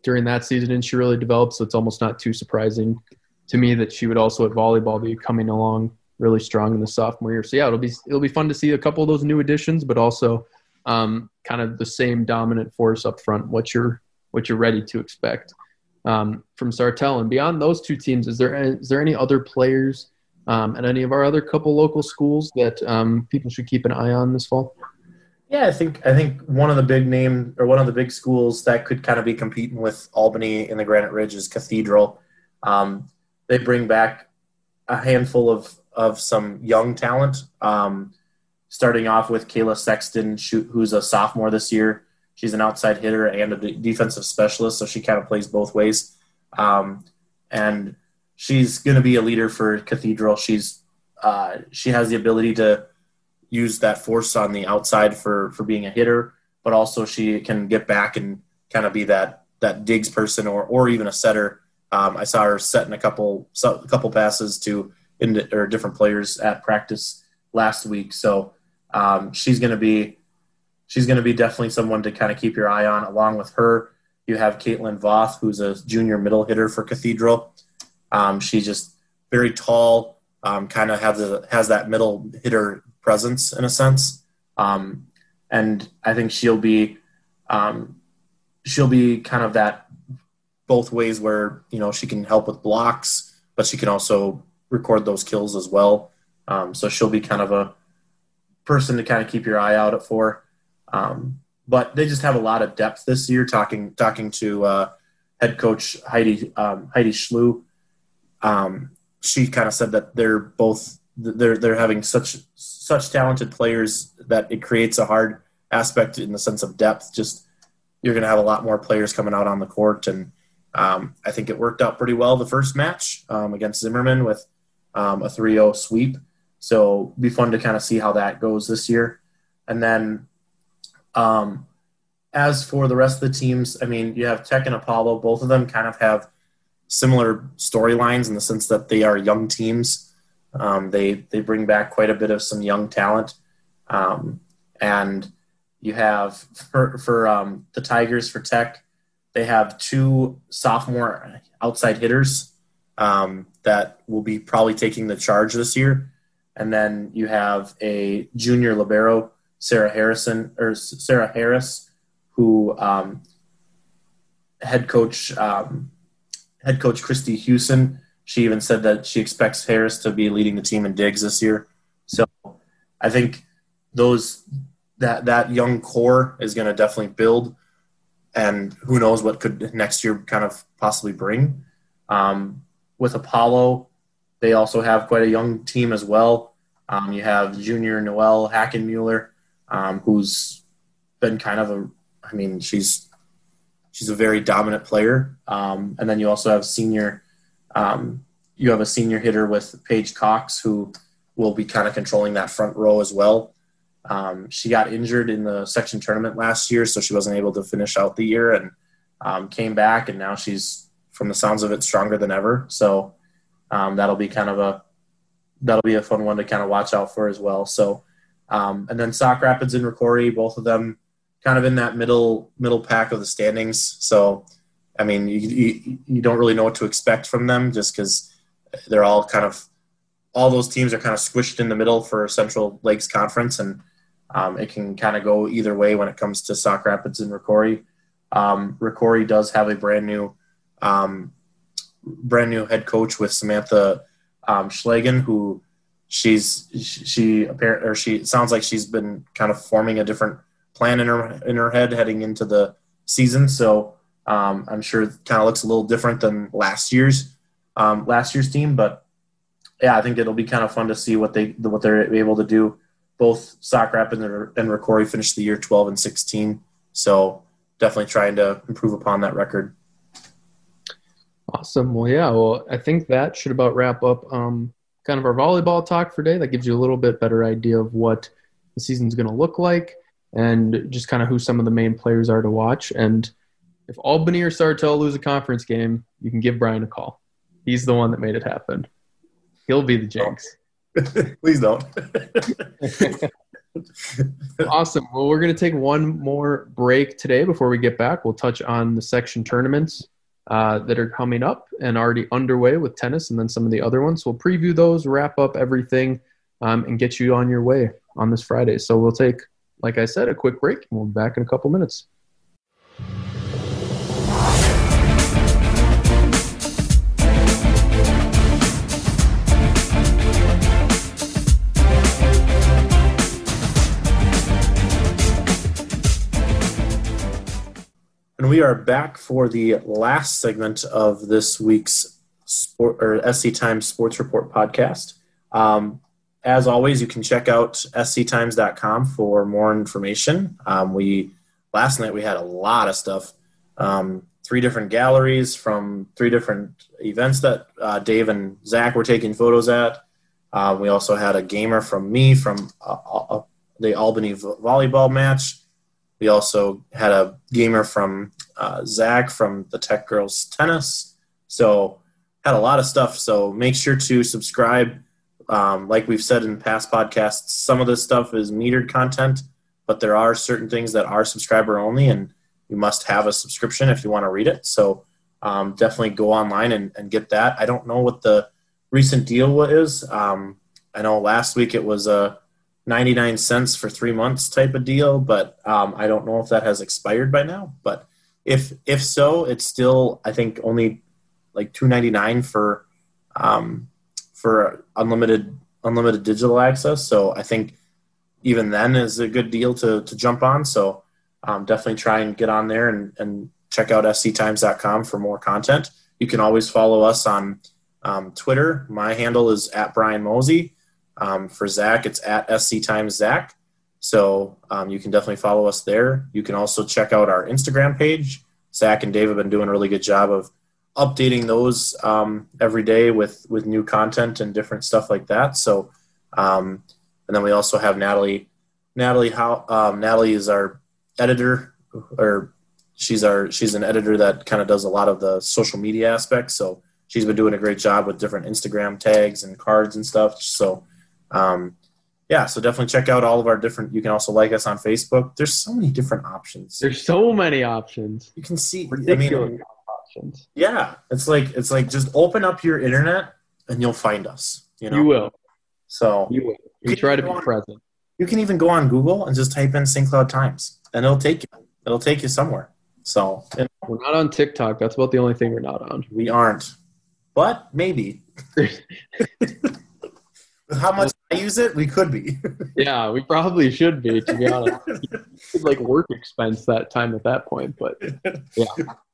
during that season, and she really developed. So it's almost not too surprising to me that she would also at volleyball be coming along really strong in the sophomore year. So yeah, it'll be it'll be fun to see a couple of those new additions, but also um, kind of the same dominant force up front. What you're what you're ready to expect um, from Sartell and beyond those two teams. Is there is there any other players? um, and any of our other couple local schools that um, people should keep an eye on this fall? Yeah, I think I think one of the big name or one of the big schools that could kind of be competing with Albany in the Granite Ridge is Cathedral. Um, they bring back a handful of of some young talent. Um, starting off with Kayla Sexton, who's a sophomore this year. She's an outside hitter and a defensive specialist, so she kind of plays both ways. Um, and she's going to be a leader for Cathedral. She's uh, she has the ability to use that force on the outside for for being a hitter, but also she can get back and kind of be that that digs person or or even a setter. Um, I saw her setting a couple a couple passes to in, or different players at practice last week, so um, she's going to be she's going to be definitely someone to kind of keep your eye on. Along with her, you have Caitlin Voth, who's a junior middle hitter for Cathedral. Um, she's just very tall, um, kind of has a, has that middle hitter presence in a sense, um, and I think she'll be um, she'll be kind of that both ways where you know she can help with blocks, but she can also record those kills as well. Um, so she'll be kind of a person to kind of keep your eye out for. Um, but they just have a lot of depth this year. Talking talking to uh, head coach Heidi um, Heidi Schlu, um, she kind of said that they're both they're they're having such such talented players that it creates a hard aspect in the sense of depth. Just you're going to have a lot more players coming out on the court, and um, I think it worked out pretty well the first match um, against Zimmerman with um, a 3-0 sweep. So be fun to kind of see how that goes this year, and then um, as for the rest of the teams, I mean, you have Tech and Apollo. Both of them kind of have similar storylines in the sense that they are young teams. Um, they they bring back quite a bit of some young talent, um, and you have for for um, the Tigers for Tech, they have two sophomore outside hitters um, that will be probably taking the charge this year, and then you have a junior libero Sarah Harrison or Sarah Harris, who um, head coach um, head coach Christy Hewson. She even said that she expects Harris to be leading the team in digs this year. So I think those that that young core is going to definitely build, and who knows what could next year kind of possibly bring. Um, with Apollo, they also have quite a young team as well. Um, you have junior Noel Hackenmuller, um, who's been kind of a, I mean, she's she's a very dominant player. Um, and then you also have senior, um, you have a senior hitter with Paige Cox who will be kind of controlling that front row as well. Um, she got injured in the section tournament last year, so she wasn't able to finish out the year and um, came back, and now she's, from the sounds of it, stronger than ever. So um, that'll be kind of a that'll be a fun one to kind of watch out for as well. So um, and then Sauk Rapids and Rocori, both of them kind of in that middle middle pack of the standings. So, I mean, you, you, you don't really know what to expect from them just because they're all kind of all those teams are kind of squished in the middle for Central Lakes Conference, and um, it can kind of go either way when it comes to Sauk Rapids and Rocori. Um, Rocori does have a brand new um, brand new head coach with Samantha um, Schlagen, who she's she apparent or she sounds like she's been kind of forming a different plan in her in her head heading into the season. So um, I'm sure it kind of looks a little different than last year's um, last year's team, but yeah, I think it'll be kind of fun to see what they what they're able to do. Both Sauk Rapids and Rocori finished the year 12 and 16, so definitely trying to improve upon that record. Awesome. Well, yeah. Well, I think that should about wrap up um, kind of our volleyball talk for today. That gives you a little bit better idea of what the season's going to look like and just kind of who some of the main players are to watch. And if Albany or Sartell lose a conference game, you can give Brian a call. He's the one that made it happen. He'll be the jinx. <laughs> Please don't. <laughs> awesome. Well, we're going to take one more break today before we get back. We'll touch on the section tournaments uh, that are coming up and already underway with tennis and then some of the other ones. We'll preview those, wrap up everything, um, and get you on your way on this Friday. So we'll take, like I said, a quick break and we'll be back in a couple minutes. And we are back for the last segment of this week's sport or SC Times Sports Report podcast. Um, as always, you can check out sctimes.com for more information. Um, we last night we had a lot of stuff, um, three different galleries from three different events that uh, Dave and Zach were taking photos at. Uh, we also had a gamer from me from uh, uh the Albany volleyball match. We also had a gamer from uh, Zach from the Tech Girls Tennis. So had a lot of stuff. So make sure to subscribe. Um, like we've said in past podcasts, some of this stuff is metered content. but there are certain things that are subscriber only, and you must have a subscription if you want to read it. So um, definitely go online and, and, get that. I don't know what the recent deal is. Um, I know last week it was a 99 cents for three months type of deal, but um, I don't know if that has expired by now. But if if so, it's still I think only like 2.99 for um, for unlimited unlimited digital access. So I think even then is a good deal to to jump on. So um, definitely try and get on there and, and check out sctimes.com for more content. You can always follow us on um, Twitter. My handle is at Brian Mozey. Um, for Zach, it's at sctimeszach. So um, you can definitely follow us there. You can also check out our Instagram page. Zach and Dave have been doing a really good job of updating those um, every day with with new content and different stuff like that. So, um, and then we also have Natalie. Natalie, how um, Natalie is our editor, or she's our she's an editor that kind of does a lot of the social media aspects. So she's been doing a great job with different Instagram tags and cards and stuff. So, um, yeah, so definitely check out all of our different. You can also like us on Facebook. There's so many different options. There's so many options. You can see. Ridiculous. I mean, options. Yeah, it's like it's like just open up your internet and you'll find us. You know, you will. So you will. You try to be on, present. You can even go on Google and just type in St. Cloud Times, and it'll take you. It'll take you somewhere. So you know, we're not on TikTok. That's about the only thing we're not on. We aren't, but maybe. <laughs> <laughs> How much I use it, we could be. <laughs> yeah, we probably should be. To be honest, like work expense that time at that point. But <laughs> yeah,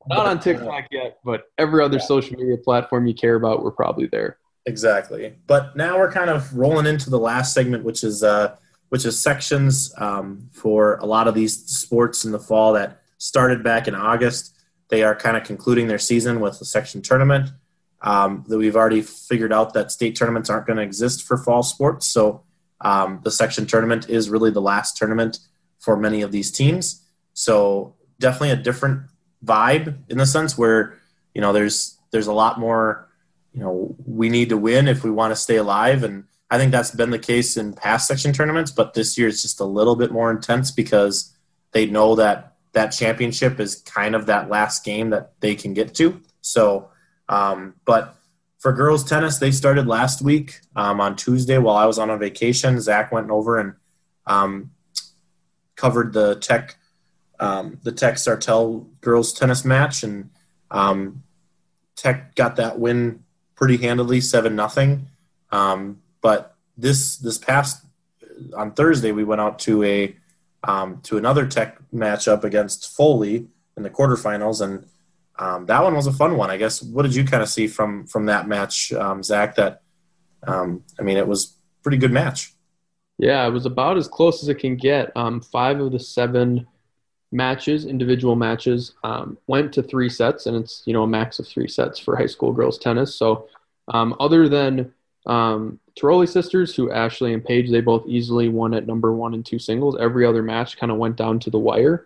not on TikTok yet, but every other yeah. social media platform you care about, we're probably there. Exactly. But now we're kind of rolling into the last segment, which is uh, which is sections um, for a lot of these sports in the fall that started back in August. They are kind of concluding their season with a section tournament. Um, that we've already figured out that state tournaments aren't going to exist for fall sports, so um, the section tournament is really the last tournament for many of these teams. So definitely a different vibe in the sense where you know there's there's a lot more you know we need to win if we want to stay alive. And i think that's been the case in past section tournaments but this year it's just a little bit more intense because they know that that championship is kind of that last game that they can get to. So um, but for girls tennis they started last week um, on tuesday while i was on a vacation zach went over and um, covered the tech um, the Tech Sartell girls tennis match, and um, Tech got that win pretty handily, seven nothing. Um, but this this past on Thursday, we went out to a um, to another Tech matchup against Foley in the quarterfinals, and um, that one was a fun one. I guess. What did you kind of see from from that match, um, Zach? That I mean, it was pretty good match. Yeah, it was about as close as it can get. five of the seven matches, individual matches, um, went to three sets, and it's you know a max of three sets for high school girls tennis. So, um, other than um, Tiroli sisters, who Ashley and Paige, they both easily won at number one and two singles. Every other match kind of went down to the wire.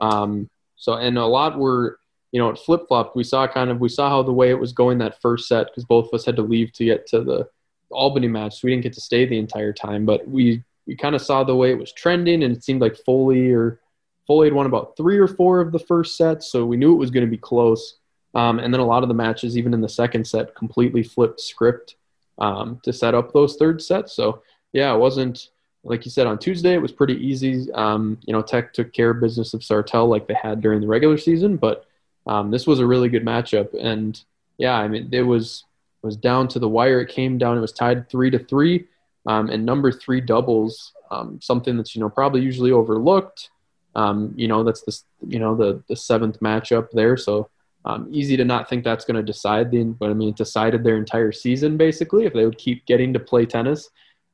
Um, so, and a lot were you know it flip flopped. We saw kind of we saw how the way it was going that first set because both of us had to leave to get to the Albany match. So we didn't get to stay the entire time, but we we kind of saw the way it was trending, and it seemed like Foley or Foley had won about three or four of the first sets, so we knew it was going to be close. Um, and then a lot of the matches, even in the second set, completely flipped script um, to set up those third sets. So yeah, it wasn't like you said on Tuesday. It was pretty easy. Um, you know, Tech took care of business of Sartell like they had during the regular season, but um, this was a really good matchup. And yeah, I mean, it was was down to the wire. It came down. It was tied three to three, um, and number three doubles, um, something that's you know probably usually overlooked. Um, you know, that's the you know the the seventh matchup there. So um, easy to not think that's going to decide the, but I mean, it decided their entire season basically if they would keep getting to play tennis.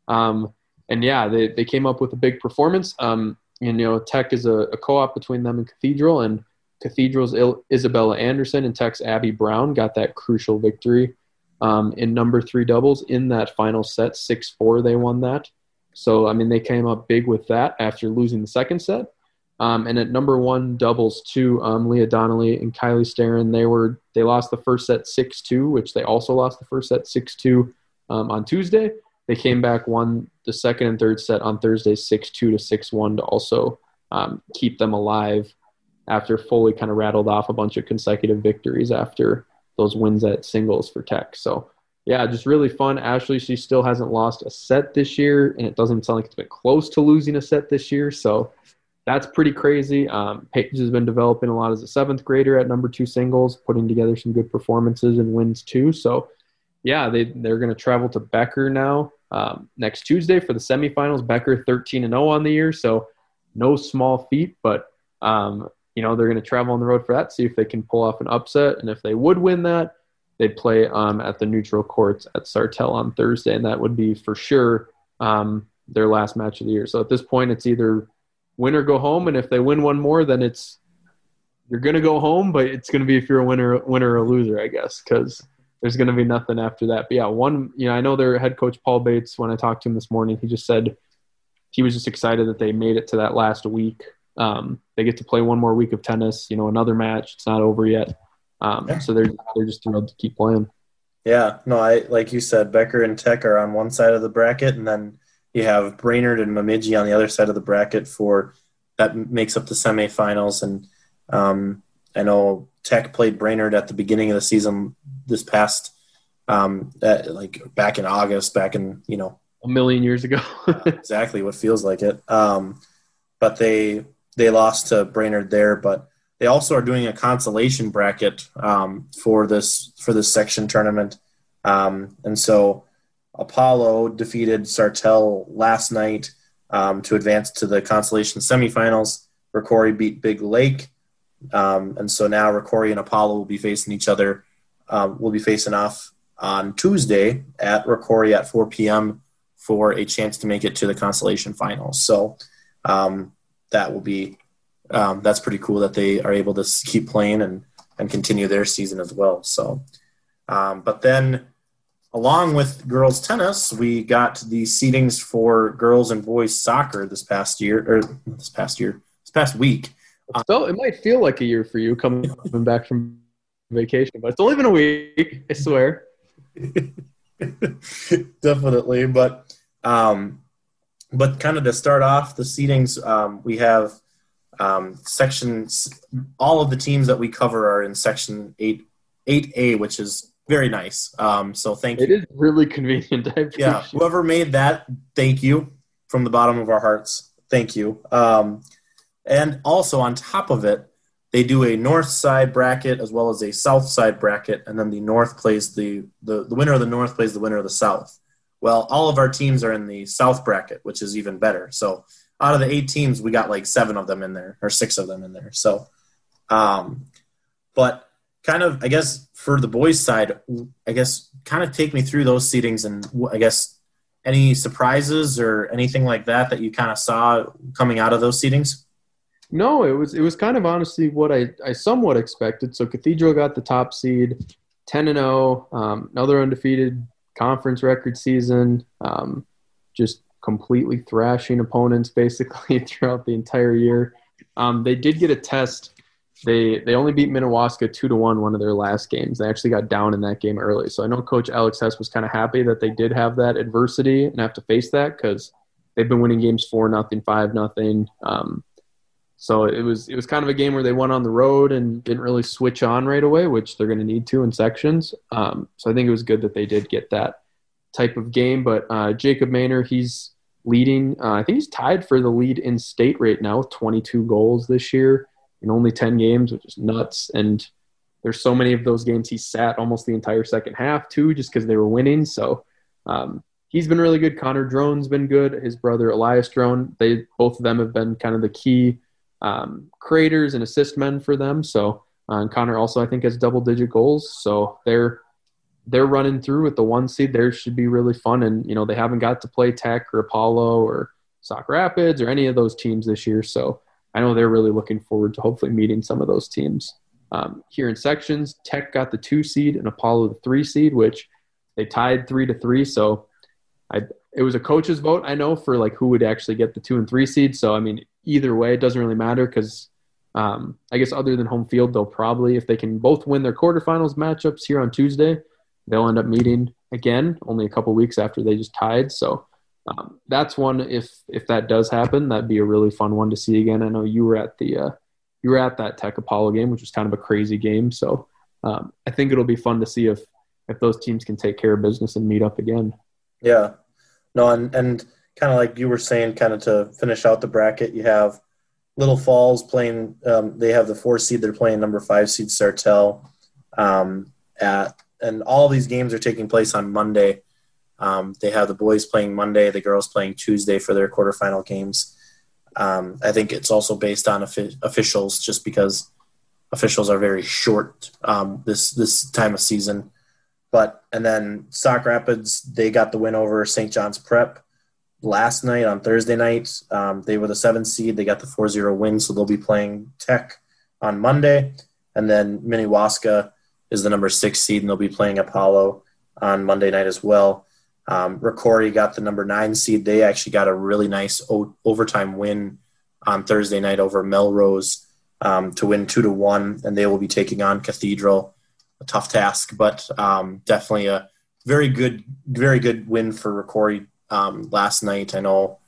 Um, and yeah, they, they came up with a big performance. And, you know, Tech is a, a, co-op between them and Cathedral, and Cathedral's Il- Isabella Anderson and Tech's Abby Brown got that crucial victory um, in number three doubles in that final set, six four. They won that. So I mean, they came up big with that after losing the second set. Um, and at number one doubles two, um, Leah Donnelly and Kylie Starren, they were they lost the first set six two, which they also lost the first set six two um, on Tuesday. they came back, won the second and third set on Thursday, six two to six one to also um, keep them alive after Foley kind of rattled off a bunch of consecutive victories after those wins at singles for Tech. So yeah, just really fun. Ashley, she still hasn't lost a set this year, and it doesn't sound like it's been close to losing a set this year. So that's pretty crazy. Um, Paige has been developing a lot as a seventh grader at number two singles, putting together some good performances and wins too. So yeah, they they're going to travel to Becker now um, next Tuesday for the semifinals. Becker 13 and 0 on the year, so no small feat, but um, you know they're going to travel on the road for that. See if they can pull off an upset, and if they would win that, they'd play um, at the neutral courts at Sartell on Thursday, and that would be for sure um, their last match of the year. So at this point, it's either win or go home, and if they win one more, then it's you're going to go home, but it's going to be if you're a winner, winner or a loser, I guess, because there's going to be nothing after that. But yeah, one, you know, I know their head coach Paul Bates. When I talked to him this morning, he just said he was just excited that they made it to that last week. Um, they get to play one more week of tennis. You know, another match. It's not over yet. Um, yeah. So they're they're just thrilled to keep playing. Yeah, no, I like you said, Becker and Tech are on one side of the bracket, and then you have Brainerd and Bemidji on the other side of the bracket for that makes up the semifinals. And um, I know Tech played Brainerd at the beginning of the season this past, um, at, like back in August, back in you know a million years ago. <laughs> exactly what feels like it. Um, but they they lost to Brainerd there, but they also are doing a consolation bracket um, for this for this section tournament, um, and so Apollo defeated Sartell last night um, to advance to the consolation semifinals. Rocori beat Big Lake, um, and so now Rocori and Apollo will be facing each other. Um, will be facing off on Tuesday at Rocori at 4 p.m. for a chance to make it to the consolation finals. So um, that will be um, that's pretty cool that they are able to keep playing and and continue their season as well. So, um, but then along with girls tennis, we got the seedings for girls and boys soccer this past year or this past year, this past week. So it might feel like a year for you coming back from vacation, but it's only been a week. I swear. <laughs> Definitely, but um, but kind of to start off the seedings, um, we have um, sections. All of the teams that we cover are in section eight eight A, which is very nice. Um, so thank you. It is really convenient. yeah, whoever made that, thank you from the bottom of our hearts. Thank you. Um, and also on top of it, they do a north side bracket as well as a south side bracket, and then the north plays the, the the winner of the north plays the winner of the south. Well, all of our teams are in the south bracket, which is even better. So out of the eight teams, we got like seven of them in there or six of them in there. So, um, but kind of, I guess for the boys' side, I guess kind of take me through those seedings and I guess any surprises or anything like that that you kind of saw coming out of those seedings. No, it was it was kind of honestly what I, I somewhat expected. So Cathedral got the top seed, ten and zero, oh, um, another undefeated conference record season. Um, just completely thrashing opponents basically <laughs> throughout the entire year. Um, they did get a test. They they only beat Minnewaska two to one one of their last games. They actually got down in that game early. So I know Coach Alex Hess was kind of happy that they did have that adversity and have to face that because they've been winning games four nothing, five nothing. Um, so it was it was kind of a game where they went on the road and didn't really switch on right away, which they're going to need to in sections. Um, so I think it was good that they did get that type of game. But uh, Jacob Maynor, he's leading. Uh, I think he's tied for the lead in state right now with 22 goals this year in only 10 games, which is nuts. And there's so many of those games he sat almost the entire second half too, just because they were winning. So um, he's been really good. Connor Drone's been good. His brother Elias Drone, they both of them have been kind of the key um, creators and assist men for them. So uh, Connor also I think has double digit goals. So they're they're running through with the one seed. There should be really fun, and you know they haven't got to play Tech or Apollo or Sauk Rapids or any of those teams this year. So I know they're really looking forward to hopefully meeting some of those teams. Um, here in sections, Tech got the two seed and Apollo the three seed, which they tied three to three. So I it was a coach's vote, I know, for like who would actually get the two and three seed. So I mean, either way, it doesn't really matter because um, I guess other than home field, they'll probably, if they can both win their quarterfinals matchups here on Tuesday, they'll end up meeting again, only a couple weeks after they just tied. So um, that's one. If if that does happen, that'd be a really fun one to see again. I know you were at the uh, you were at that Tech Apollo game, which was kind of a crazy game. So um, I think it'll be fun to see if if those teams can take care of business and meet up again. Yeah, no, and and kind of like you were saying, kind of to finish out the bracket, you have Little Falls playing. Um, they have the four seed. They're playing number five seed Sartell. Um, at and all these games are taking place on Monday. Um, they have the boys playing Monday, the girls playing Tuesday for their quarterfinal games. Um, I think it's also based on officials, just because officials are very short um, this this time of season. But and then Sauk Rapids, they got the win over St. John's Prep last night on Thursday night. Um, they were the seventh seed. They got the 4-0 win, so they'll be playing Tech on Monday. And then Minnewaska is the number six seed, and they'll be playing Apollo on Monday night as well. Um, Rocori got the number nine seed. They actually got a really nice o- overtime win on Thursday night over Melrose um, to win two to one, and they will be taking on Cathedral. A tough task, but um, definitely a very good, very good win for Rocori um, last night. I know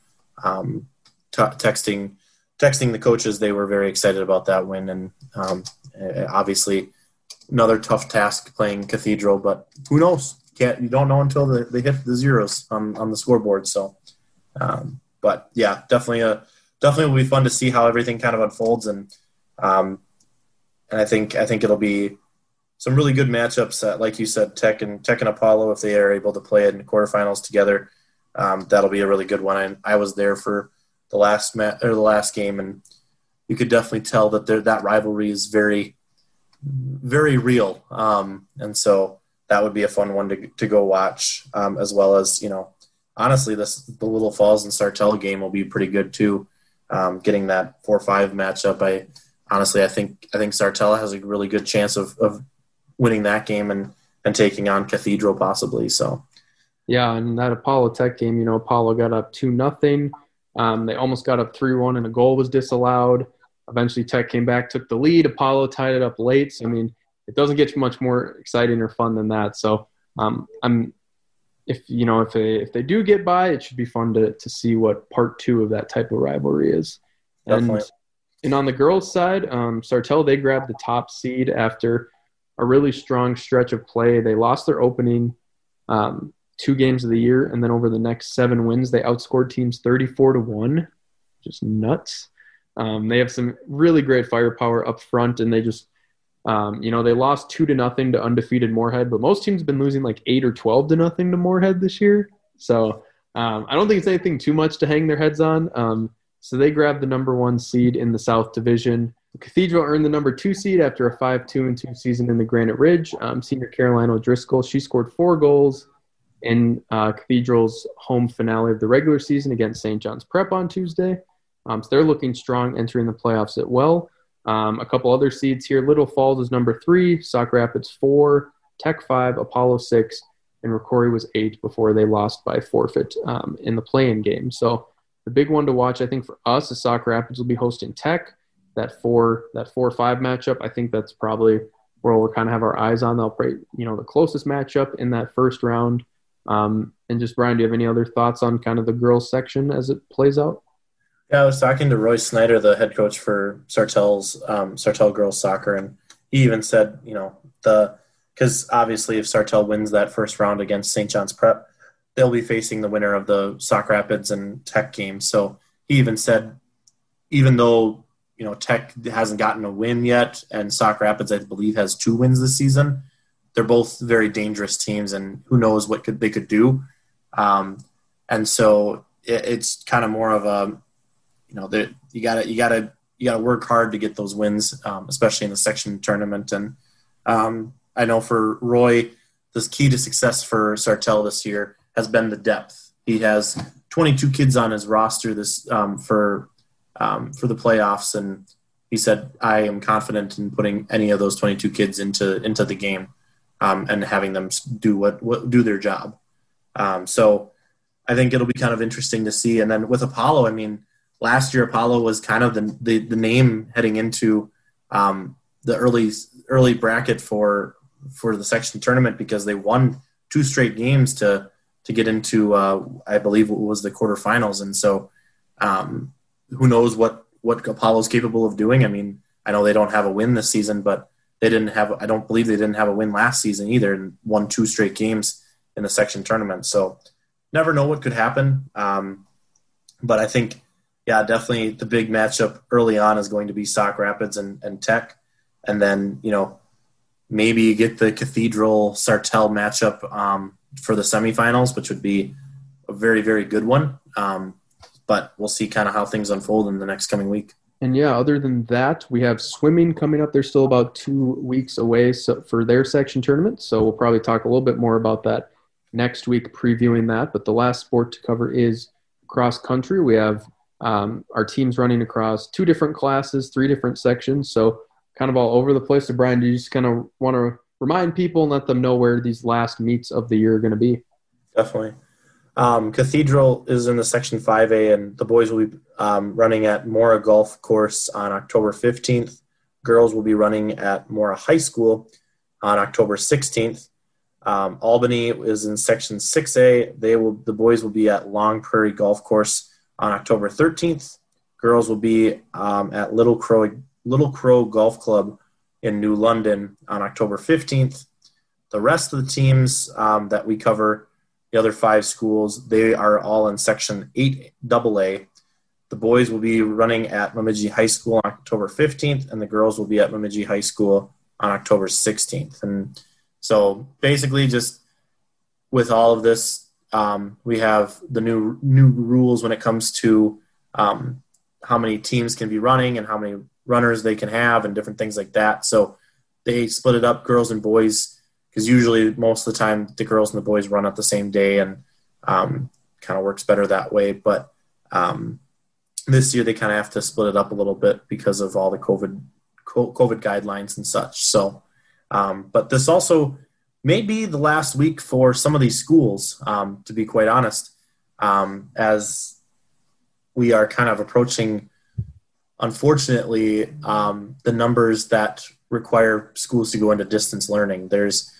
um, t- texting texting the coaches, they were very excited about that win, and um, obviously another tough task playing Cathedral, but who knows? Can't you don't know until the, they hit the zeros on, on the scoreboard. So, um, but yeah, definitely a definitely will be fun to see how everything kind of unfolds, and um, and I think I think it'll be some really good matchups. That, like you said, Tech and Tech and Apollo, if they are able to play in the quarterfinals together, um, that'll be a really good one. And I was there for the last mat or the last game, and you could definitely tell that that rivalry is very very real. Um, and so that would be a fun one to, to go watch, um, as well as, you know, honestly, this the Little Falls and Sartell game will be pretty good too. Um, getting that four five matchup, I honestly I think I think Sartell has a really good chance of, of winning that game and and taking on Cathedral possibly. So yeah, and that Apollo Tech game, you know, Apollo got up two nothing. Um, they almost got up three one, and a goal was disallowed. Eventually, Tech came back, took the lead. Apollo tied it up late. So, I mean, it doesn't get much more exciting or fun than that. So, um, I'm if you know if they if they do get by, it should be fun to to see what part two of that type of rivalry is. Definitely. And and on the girls' side, um, Sartell they grabbed the top seed after a really strong stretch of play. They lost their opening um, two games of the year, and then over the next seven wins, they outscored teams thirty-four to one, just nuts. Um, they have some really great firepower up front, and they just, um, you know, they lost two to nothing to undefeated Moorhead, but most teams have been losing like eight or twelve to nothing to Moorhead this year. So um, I don't think it's anything too much to hang their heads on. Um, so they grabbed the number one seed in the South Division. Cathedral earned the number two seed after a five-two and two season in the Granite Ridge. Um, senior Caroline O'Driscoll, she scored four goals in uh, Cathedral's home finale of the regular season against St. John's Prep on Tuesday. Um, so they're looking strong entering the playoffs at well. Um, a couple other seeds here. Little Falls is number three, Sauk Rapids four, Tech five, Apollo six, and Rocori was eight before they lost by forfeit um, in the play-in game. So the big one to watch, I think, for us is Sauk Rapids will be hosting Tech. That four that four five matchup, I think that's probably where we'll kind of have our eyes on. They'll play, you know, the closest matchup in that first round. Um, and just Brian, do you have any other thoughts on kind of the girls section as it plays out? Yeah, I was talking to Roy Snyder, the head coach for Sartell's um, Sartell girls soccer, and he even said, you know, the because obviously if Sartell wins that first round against St. John's Prep, they'll be facing the winner of the Sauk Rapids and Tech game. So he even said, even though you know Tech hasn't gotten a win yet, and Sauk Rapids I believe has two wins this season, they're both very dangerous teams, and who knows what could they could do. Um, and so it, it's kind of more of a you know, you gotta you gotta you gotta work hard to get those wins, um, especially in the section tournament. And um, I know for Roy, the key to success for Sartell this year has been the depth. He has 22 kids on his roster this um, for um, for the playoffs, and he said, "I am confident in putting any of those 22 kids into into the game um, and having them do what, what do their job." Um, so I think it'll be kind of interesting to see. And then with Apollo, I mean, last year Apollo was kind of the the, the name heading into um, the early early bracket for for the section tournament because they won two straight games to to get into uh, I believe it was the quarterfinals, and so um, who knows what what Apollo's capable of doing. I mean, I know they don't have a win this season, but they didn't have. I don't believe they didn't have a win last season either, and won two straight games in the section tournament. So never know what could happen. Um, but I think, yeah, definitely the big matchup early on is going to be Sauk Rapids and, and Tech, and then you know maybe you get the Cathedral Sartell matchup um, for the semifinals, which would be a very very good one. Um, but we'll see kind of how things unfold in the next coming week. And yeah, other than that, we have swimming coming up. They're still about two weeks away so, for their section tournament. So we'll probably talk a little bit more about that next week, previewing that. But the last sport to cover is cross country. We have um, our teams running across two different classes, three different sections. So kind of all over the place. So Brian, do you just kind of want to remind people and let them know where these last meets of the year are going to be? Definitely. Um, Cathedral is in the Section 5A, and the boys will be um, running at Mora Golf Course on October 15th. Girls will be running at Mora High School on October 16th. Um, Albany is in Section 6A. They will the boys will be at Long Prairie Golf Course on October 13th. Girls will be um, at Little Crow Little Crow Golf Club in New London on October 15th. The rest of the teams um, that we cover the other five schools, they are all in Section 8 AA. The boys will be running at Bemidji High School on October 15th, and the girls will be at Bemidji High School on October 16th. And so basically, just with all of this, um, we have the new new rules when it comes to um, how many teams can be running and how many runners they can have and different things like that. So they split it up, girls and boys because usually most of the time the girls and the boys run at the same day and um, kind of works better that way. But um, this year they kind of have to split it up a little bit because of all the COVID COVID guidelines and such. So, um, but this also may be the last week for some of these schools, um, to be quite honest, um, as we are kind of approaching, unfortunately, um, the numbers that require schools to go into distance learning. There's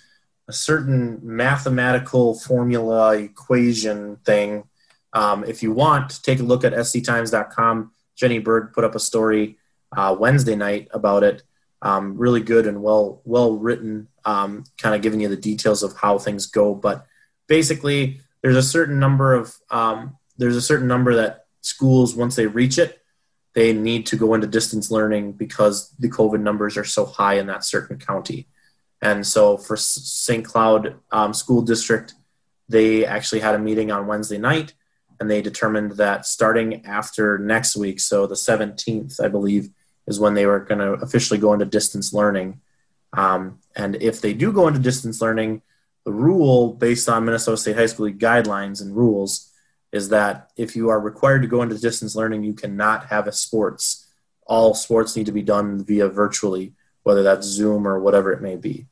a certain mathematical formula equation thing. Um, if you want, take a look at sctimes.com. Jenny Berg put up a story uh, Wednesday night about it. Um, really good and well well written, um, kind of giving you the details of how things go. But basically, there's a certain number of um, there's a certain number that schools once they reach it, they need to go into distance learning because the COVID numbers are so high in that certain county. And so for St. Cloud um, School District, they actually had a meeting on Wednesday night and they determined that starting after next week, so the 17th, I believe, is when they were going to officially go into distance learning. Um, and if they do go into distance learning, the rule based on Minnesota State High School League guidelines and rules is that if you are required to go into distance learning, you cannot have a sports. All sports need to be done via virtually, whether that's Zoom or whatever it may be.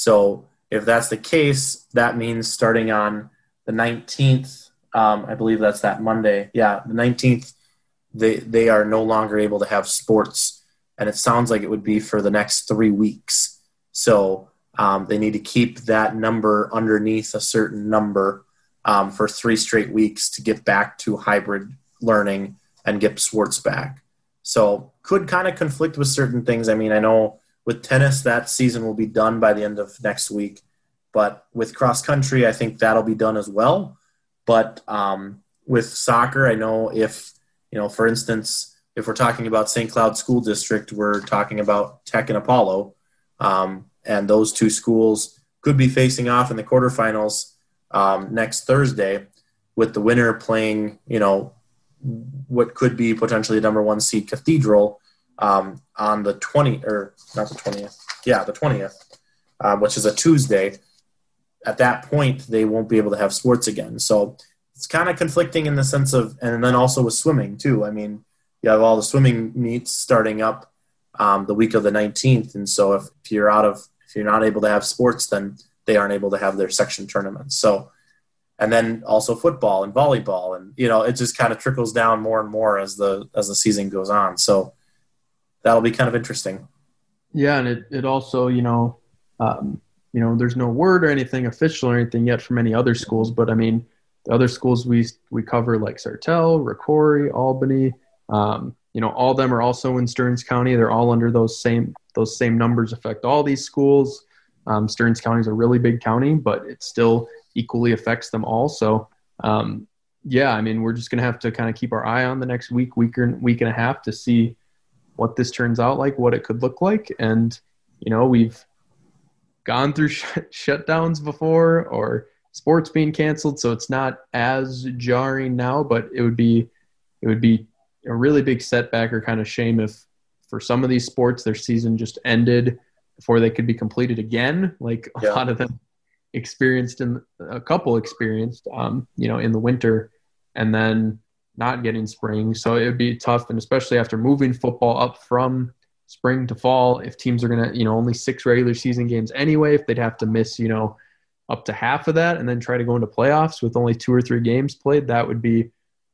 So if that's the case, that means starting on the 19th, um, I believe that's that Monday. Yeah, the 19th, they they are no longer able to have sports, and it sounds like it would be for the next three weeks. So um, they need to keep that number underneath a certain number um, for three straight weeks to get back to hybrid learning and get sports back. So could kind of conflict with certain things. I mean, I know with tennis, that season will be done by the end of next week. But with cross country, I think that'll be done as well. But um, with soccer, I know if, you know, for instance, if we're talking about St. Cloud School District, we're talking about Tech and Apollo. Um, and those two schools could be facing off in the quarterfinals um, next Thursday with the winner playing, you know, what could be potentially a number one seed Cathedral um, on the 20 or not the 20th yeah the 20th um, which is a tuesday. At that point they won't be able to have sports again. So it's kind of conflicting in the sense of and then also with swimming too. I mean you have all the swimming meets starting up um, the week of the 19th and so if, if you're out of if you're not able to have sports then they aren't able to have their section tournaments. So and then also football and volleyball. And you know it just kind of trickles down more and more as the as the season goes on. So that'll be kind of interesting. Yeah, and it, it also, you know, um, you know, there's no word or anything official or anything yet from any other schools, but I mean, the other schools we we cover like Sartell, Rocori, Albany, um, you know, all of them are also in Stearns County. They're all under those same those same numbers affect all these schools. Um, Stearns County is a really big county, but it still equally affects them all. So, um, yeah, I mean, we're just gonna have to kind of keep our eye on the next week, week or week and a half to see what this turns out like, what it could look like, and you know, we've gone through <laughs> sh- shutdowns before or sports being canceled, so it's not as jarring now. But it would be it would be a really big setback or kind of shame if for some of these sports their season just ended before they could be completed again. Like a Yeah. lot of them experienced in a couple experienced, um, you know, in the winter, and then not getting spring. So it would be tough, and especially after moving football up from spring to fall, if teams are gonna, you know, only six regular season games anyway, if they'd have to miss, you know, up to half of that and then try to go into playoffs with only two or three games played, that would be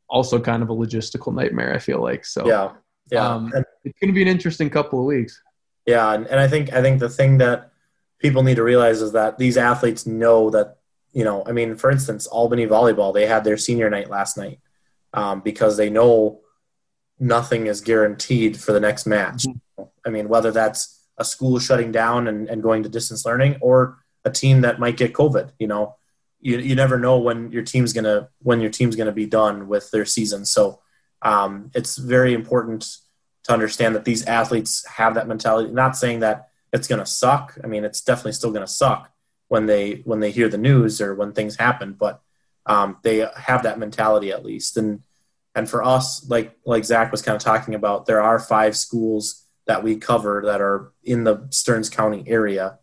also kind of a logistical nightmare. I feel like so. Yeah, yeah, Um, and, it's going to be an interesting couple of weeks. yeah, and, and I think I think the thing that people need to realize is that these athletes know that you know. I mean, for instance, Albany volleyball they had their senior night last night um, because they know nothing is guaranteed for the next match. I mean, whether that's a school shutting down and, and going to distance learning or a team that might get COVID, you know, you, you never know when your team's gonna when your team's gonna be done with their season. So um, it's very important to understand that these athletes have that mentality. Not saying that it's gonna suck. I mean, it's definitely still gonna suck when they when they hear the news or when things happen, but um, they have that mentality at least. And and for us, like like Zach was kind of talking about, there are five schools that we cover that are in the Stearns County area.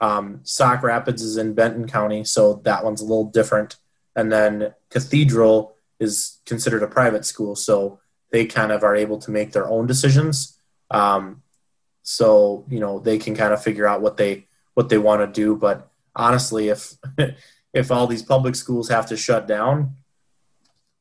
Um, Sauk Rapids is in Benton County, so that one's a little different. And then Cathedral is considered a private school, so they kind of are able to make their own decisions. Um, so you know they can kind of figure out what they what they want to do. But honestly, if <laughs> if all these public schools have to shut down,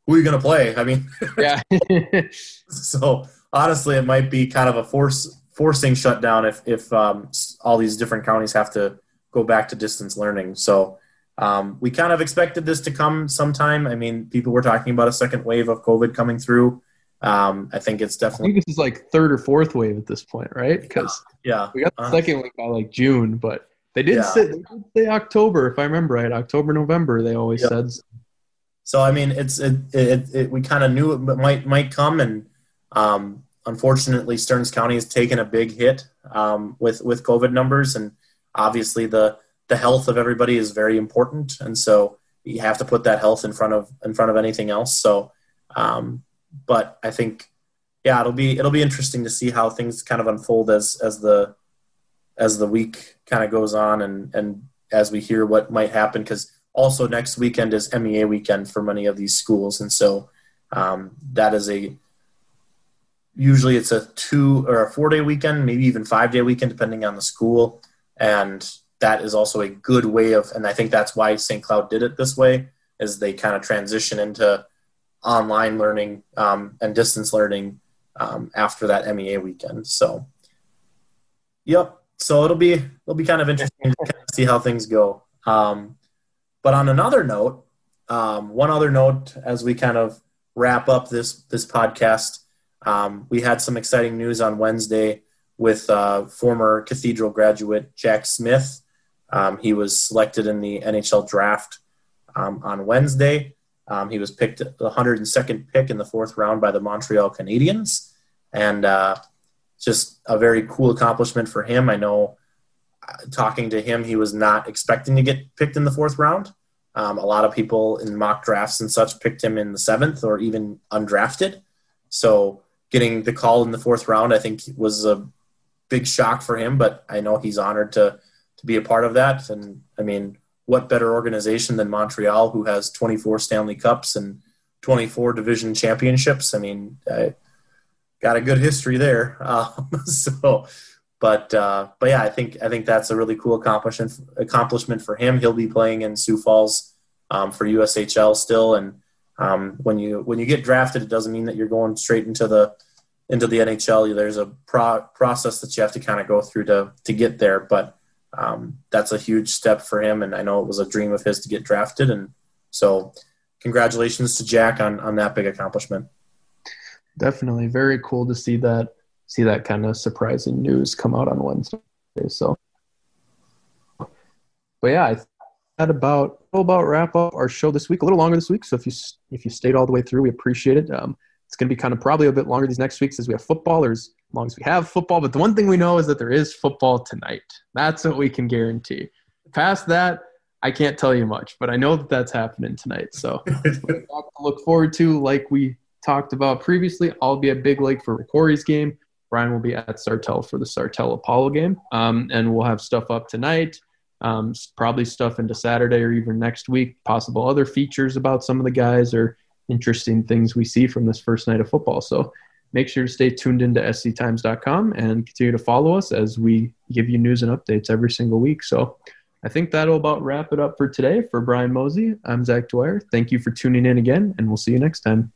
who are you going to play? I mean, <laughs> Yeah. <laughs> so honestly, it might be kind of a force forcing shutdown if if um, all these different counties have to go back to distance learning. So um, we kind of expected this to come sometime. I mean, people were talking about a second wave of COVID coming through. Um, I think it's definitely. I think this is like third or fourth wave at this point, right? Because yeah. we got the Uh, second wave by like June, but they did Yeah. say, they did say October, if I remember right. October, November, they always Yep. said. So I mean, it's it, it, it we kind of knew it might might come, and um, unfortunately, Stearns County has taken a big hit um, with with COVID numbers, and obviously the the health of everybody is very important, and so you have to put that health in front of in front of anything else. So, um, but I think yeah, it'll be it'll be interesting to see how things kind of unfold as as the as the week kind of goes on, and and as we hear what might happen because also next weekend is MEA weekend for many of these schools, and so um, that is a usually it's a two or a four day weekend, maybe even five day weekend, depending on the school, and that is also a good way of, and I think that's why St. Cloud did it this way, is they kind of transition into online learning um, and distance learning um, after that MEA weekend. So, yep. So it'll be it'll be kind of interesting to kind of see how things go. Um, but on another note, um, one other note as we kind of wrap up this this podcast, um, we had some exciting news on Wednesday with uh, former Cathedral graduate Jack Smith. Um, he was selected in the NHL draft um, on Wednesday. Um, he was picked the 102nd pick in the fourth round by the Montreal Canadiens, and uh, just a very cool accomplishment for him. I know talking to him, he was not expecting to get picked in the fourth round. Um, a lot of people in mock drafts and such picked him in the seventh or even undrafted. So getting the call in the fourth round, I think, was a big shock for him. But I know he's honored to to be a part of that. And I mean, what better organization than Montreal, who has 24 Stanley Cups and 24 division championships? I mean, I got a good history there. <laughs> Um, so, but uh, but yeah, I think I think that's a really cool accomplishment accomplishment for him. He'll be playing in Sioux Falls um, for USHL still, and um, when you when you get drafted, it doesn't mean that you're going straight into the into the NHL. There's a pro- process that you have to kind of go through to to get there. But um, that's a huge step for him. And I know it was a dream of his to get drafted. And so, congratulations to Jack on on that big accomplishment. Definitely, very cool to see that see that kind of surprising news come out on Wednesday. So, but yeah, I that about about wrap up our show this week. A little longer this week, so if you if you stayed all the way through, we appreciate it. Um, it's going to be kind of probably a bit longer these next weeks as we have football. There's as long as we have football, but the one thing we know is that there is football tonight. That's what we can guarantee. Past that, I can't tell you much, but I know that that's happening tonight. So <laughs> look forward to, like we talked about previously, I'll be at Big Lake for Rocori's game. Brian will be at Sartell for the Sartell Apollo game, um, and we'll have stuff up tonight. Um, probably stuff into Saturday or even next week. Possible other features about some of the guys or interesting things we see from this first night of football. So make sure to stay tuned into sctimes.com and continue to follow us as we give you news and updates every single week. So I think that'll about wrap it up for today. For Brian Mozey, I'm Zach Dwyer. Thank you for tuning in again, and we'll see you next time.